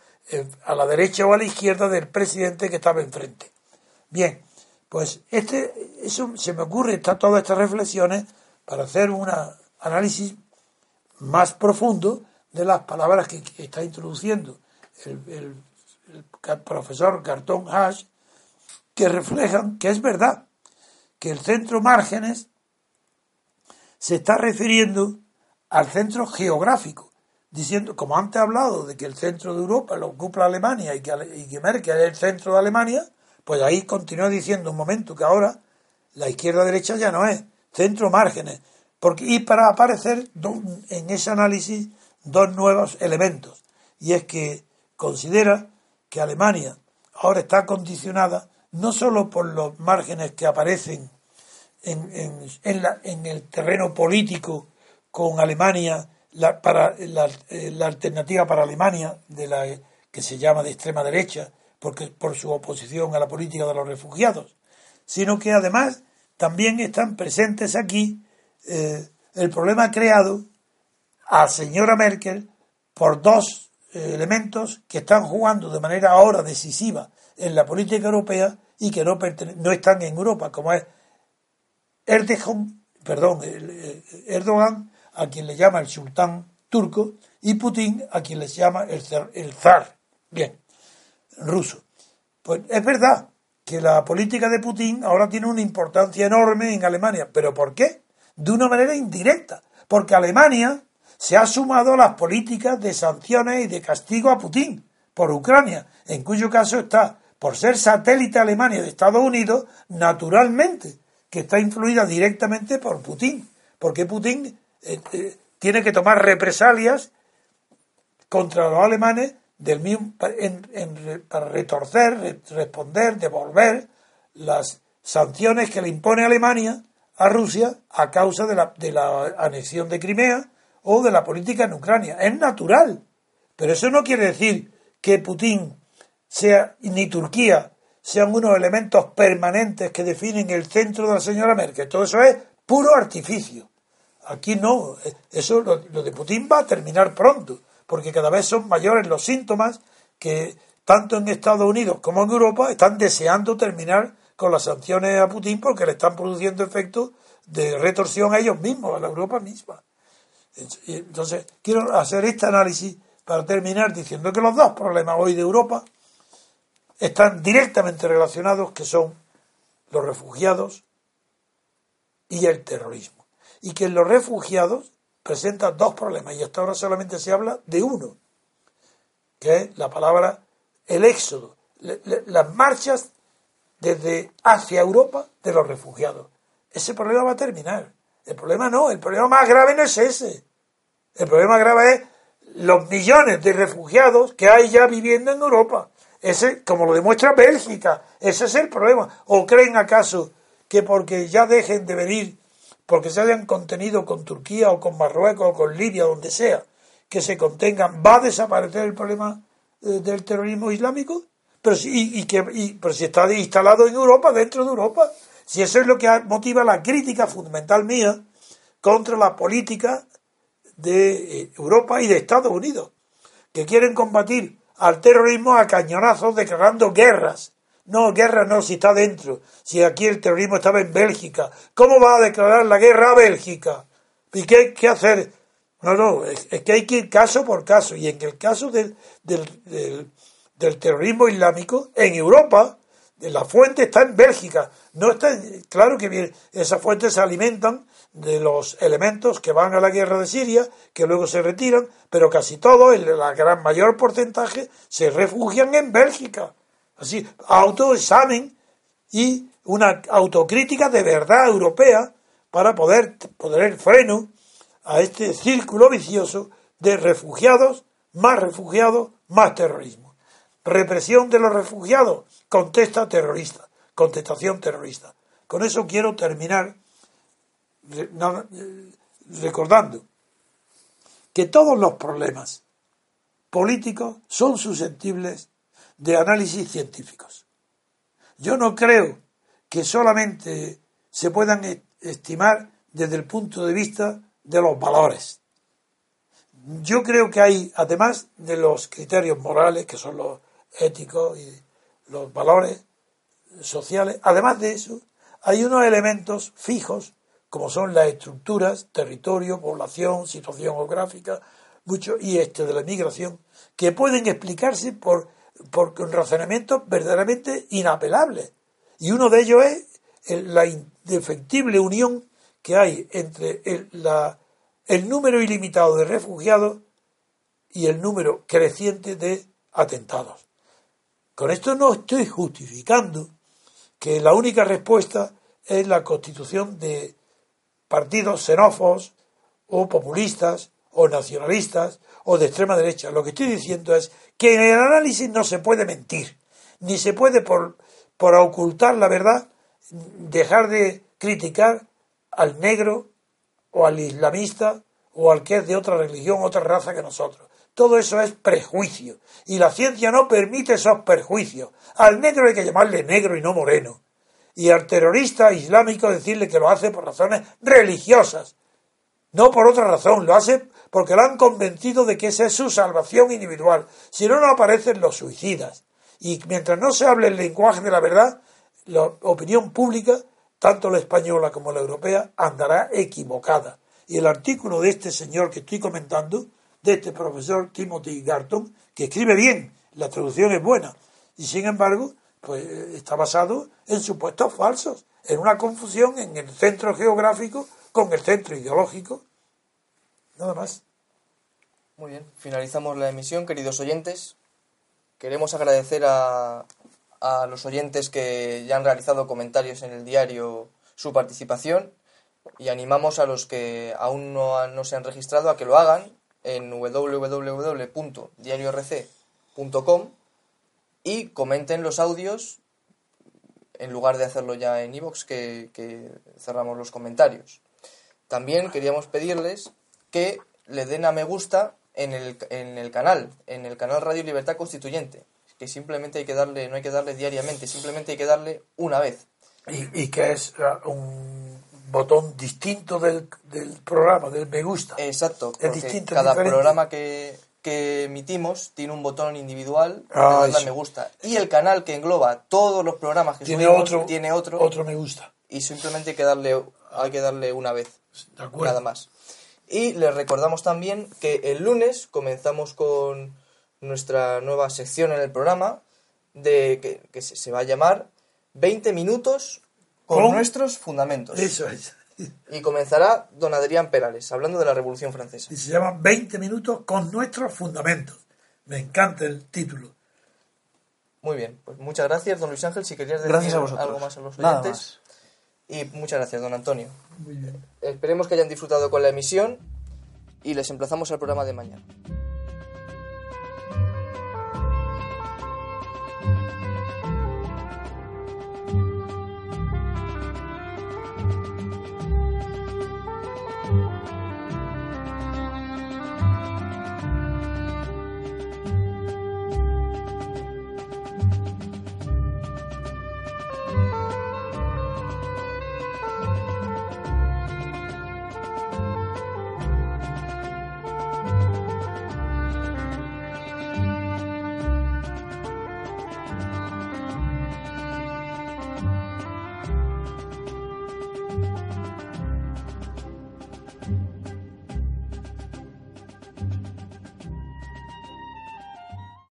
a la derecha o a la izquierda del presidente que estaba enfrente. Bien, pues este, eso se me ocurre está todas estas reflexiones para hacer un análisis más profundo de las palabras que, está introduciendo el, profesor Cartón Hash, que reflejan que es verdad que el centro márgenes se está refiriendo al centro geográfico, diciendo, como antes he hablado de que el centro de Europa lo ocupa Alemania y que, y que Merkel es el centro de Alemania, pues ahí continúa diciendo un momento que ahora la izquierda-derecha ya no es, centro márgenes, porque, y para aparecer en ese análisis dos nuevos elementos, y es que considera que Alemania ahora está condicionada no solo por los márgenes que aparecen en, en, la, en el terreno político con Alemania la, para la, eh, la, alternativa para Alemania de la que se llama de extrema derecha porque por su oposición a la política de los refugiados sino que además también están presentes aquí eh, el problema creado a señora Merkel por dos eh, elementos que están jugando de manera ahora decisiva en la política europea y que no, no están en Europa, como es Erdogan, perdón, Erdogan, a quien le llama el sultán turco, y Putin, a quien le llama el, el zar, bien, ruso. Pues es verdad que la política de Putin ahora tiene una importancia enorme en Alemania, pero ¿por qué? De una manera indirecta, porque Alemania se ha sumado a las políticas de sanciones y de castigo a Putin por Ucrania, en cuyo caso está, por ser satélite Alemania de Estados Unidos, naturalmente, que está influida directamente por Putin, porque Putin eh, eh, tiene que tomar represalias contra los alemanes del mismo, para retorcer, responder, devolver las sanciones que le impone Alemania a Rusia a causa de la, de la anexión de Crimea o de la política en Ucrania. Es natural. Pero eso no quiere decir que Putin sea, ni Turquía sean unos elementos permanentes que definen el centro de la señora Merkel. Todo eso es puro artificio. Aquí no. Eso, lo, lo de Putin va a terminar pronto, porque cada vez son mayores los síntomas que tanto en Estados Unidos como en Europa están deseando terminar con las sanciones a Putin porque le están produciendo efectos de retorsión a ellos mismos, a la Europa misma. Entonces, quiero hacer este análisis para terminar diciendo que los dos problemas hoy de Europa están directamente relacionados, que son los refugiados y el terrorismo. Y que los refugiados presentan dos problemas, y hasta ahora solamente se habla de uno, que es la palabra el éxodo, las marchas desde hacia Europa de los refugiados. Ese problema va a terminar. El problema no, el problema más grave no es ese. El problema grave es los millones de refugiados que hay ya viviendo en Europa. Ese, como lo demuestra Bélgica, ese es el problema. ¿O creen acaso que porque ya dejen de venir, porque se hayan contenido con Turquía o con Marruecos o con Libia, donde sea, que se contengan, va a desaparecer el problema eh, del terrorismo islámico? Pero si, y, que, pero si está instalado en Europa, dentro de Europa. Si eso es lo que motiva la crítica fundamental mía contra la política de eh, Europa y de Estados Unidos, que quieren combatir al terrorismo a cañonazos declarando guerras. No, guerra no, si está dentro. Si aquí el terrorismo estaba en Bélgica. ¿Cómo va a declarar la guerra a Bélgica? ¿Y qué, qué hacer? No, no, es, que hay que ir caso por caso. Y en el caso del, del, del terrorismo islámico, en Europa, la fuente está en Bélgica. No está, claro que esas fuentes se alimentan de los elementos que van a la guerra de Siria, que luego se retiran, pero casi todos, el la gran mayor porcentaje, se refugian en Bélgica. Así, autoexamen y una autocrítica de verdad europea para poder poner freno a este círculo vicioso de refugiados, más refugiados, más terrorismo. Represión de los refugiados, contesta terrorista, contestación terrorista. Con eso quiero terminar recordando que todos los problemas políticos son susceptibles de análisis científicos. Yo no creo que solamente se puedan estimar desde el punto de vista de los valores. Yo creo que hay, además de los criterios morales, que son los éticos y los valores sociales, además de eso, hay unos elementos fijos, como son las estructuras, territorio, población, situación geográfica, mucho, y este de la migración, que pueden explicarse por, por razonamientos verdaderamente inapelables. Y uno de ellos es la indefectible unión que hay entre el, la, el número ilimitado de refugiados y el número creciente de atentados. Con esto no estoy justificando que la única respuesta es la constitución de partidos xenófobos o populistas o nacionalistas o de extrema derecha. Lo que estoy diciendo es que en el análisis no se puede mentir, ni se puede por, por ocultar la verdad dejar de criticar al negro o al islamista o al que es de otra religión, otra raza que nosotros. Todo eso es prejuicio. Y la ciencia no permite esos perjuicios. Al negro hay que llamarle negro y no moreno. Y al terrorista islámico decirle que lo hace por razones religiosas. No por otra razón, lo hace porque lo han convencido de que esa es su salvación individual. Si no, no aparecen los suicidas. Y mientras no se hable el lenguaje de la verdad, la opinión pública, tanto la española como la europea, andará equivocada. Y el artículo de este señor que estoy comentando, de este profesor Timothy Garton, que escribe bien, la traducción es buena, y sin embargo, pues está basado en supuestos falsos, en una confusión en el centro geográfico con el centro ideológico. Nada más. Muy bien, finalizamos la emisión, queridos oyentes. Queremos agradecer a, a los oyentes que ya han realizado comentarios en el diario su participación y animamos a los que aún no, no se han registrado a que lo hagan en www.diariorc.com y comenten los audios en lugar de hacerlo ya en iVoox que, que cerramos los comentarios. También queríamos pedirles que le den a me gusta en el, en el canal, en el canal Radio Libertad Constituyente, que simplemente hay que darle, no hay que darle diariamente, simplemente hay que darle una vez. Y, y que es un botón distinto del, del programa, del me gusta. Exacto, Es distinto, cada diferente. programa que, que emitimos tiene un botón individual de Ah, eso. me gusta. Y el canal que engloba todos los programas que Tiene subimos otro, tiene otro, otro me gusta. y simplemente hay que darle, hay que darle una vez. De acuerdo. Nada más. Y les recordamos también que el lunes comenzamos con nuestra nueva sección en el programa de que, que se, se va a llamar 20 minutos con ¿Con? nuestros fundamentos. Eso es. Y comenzará don Adrián Perales, hablando de la Revolución Francesa. Y se llama 20 minutos con nuestros fundamentos. Me encanta el título. Muy bien, pues muchas gracias, don Luis Ángel. Si querías decir Gracias a vosotros. algo más a los oyentes. Y muchas gracias, don Antonio. Muy bien. Esperemos que hayan disfrutado con la emisión y les emplazamos al programa de mañana.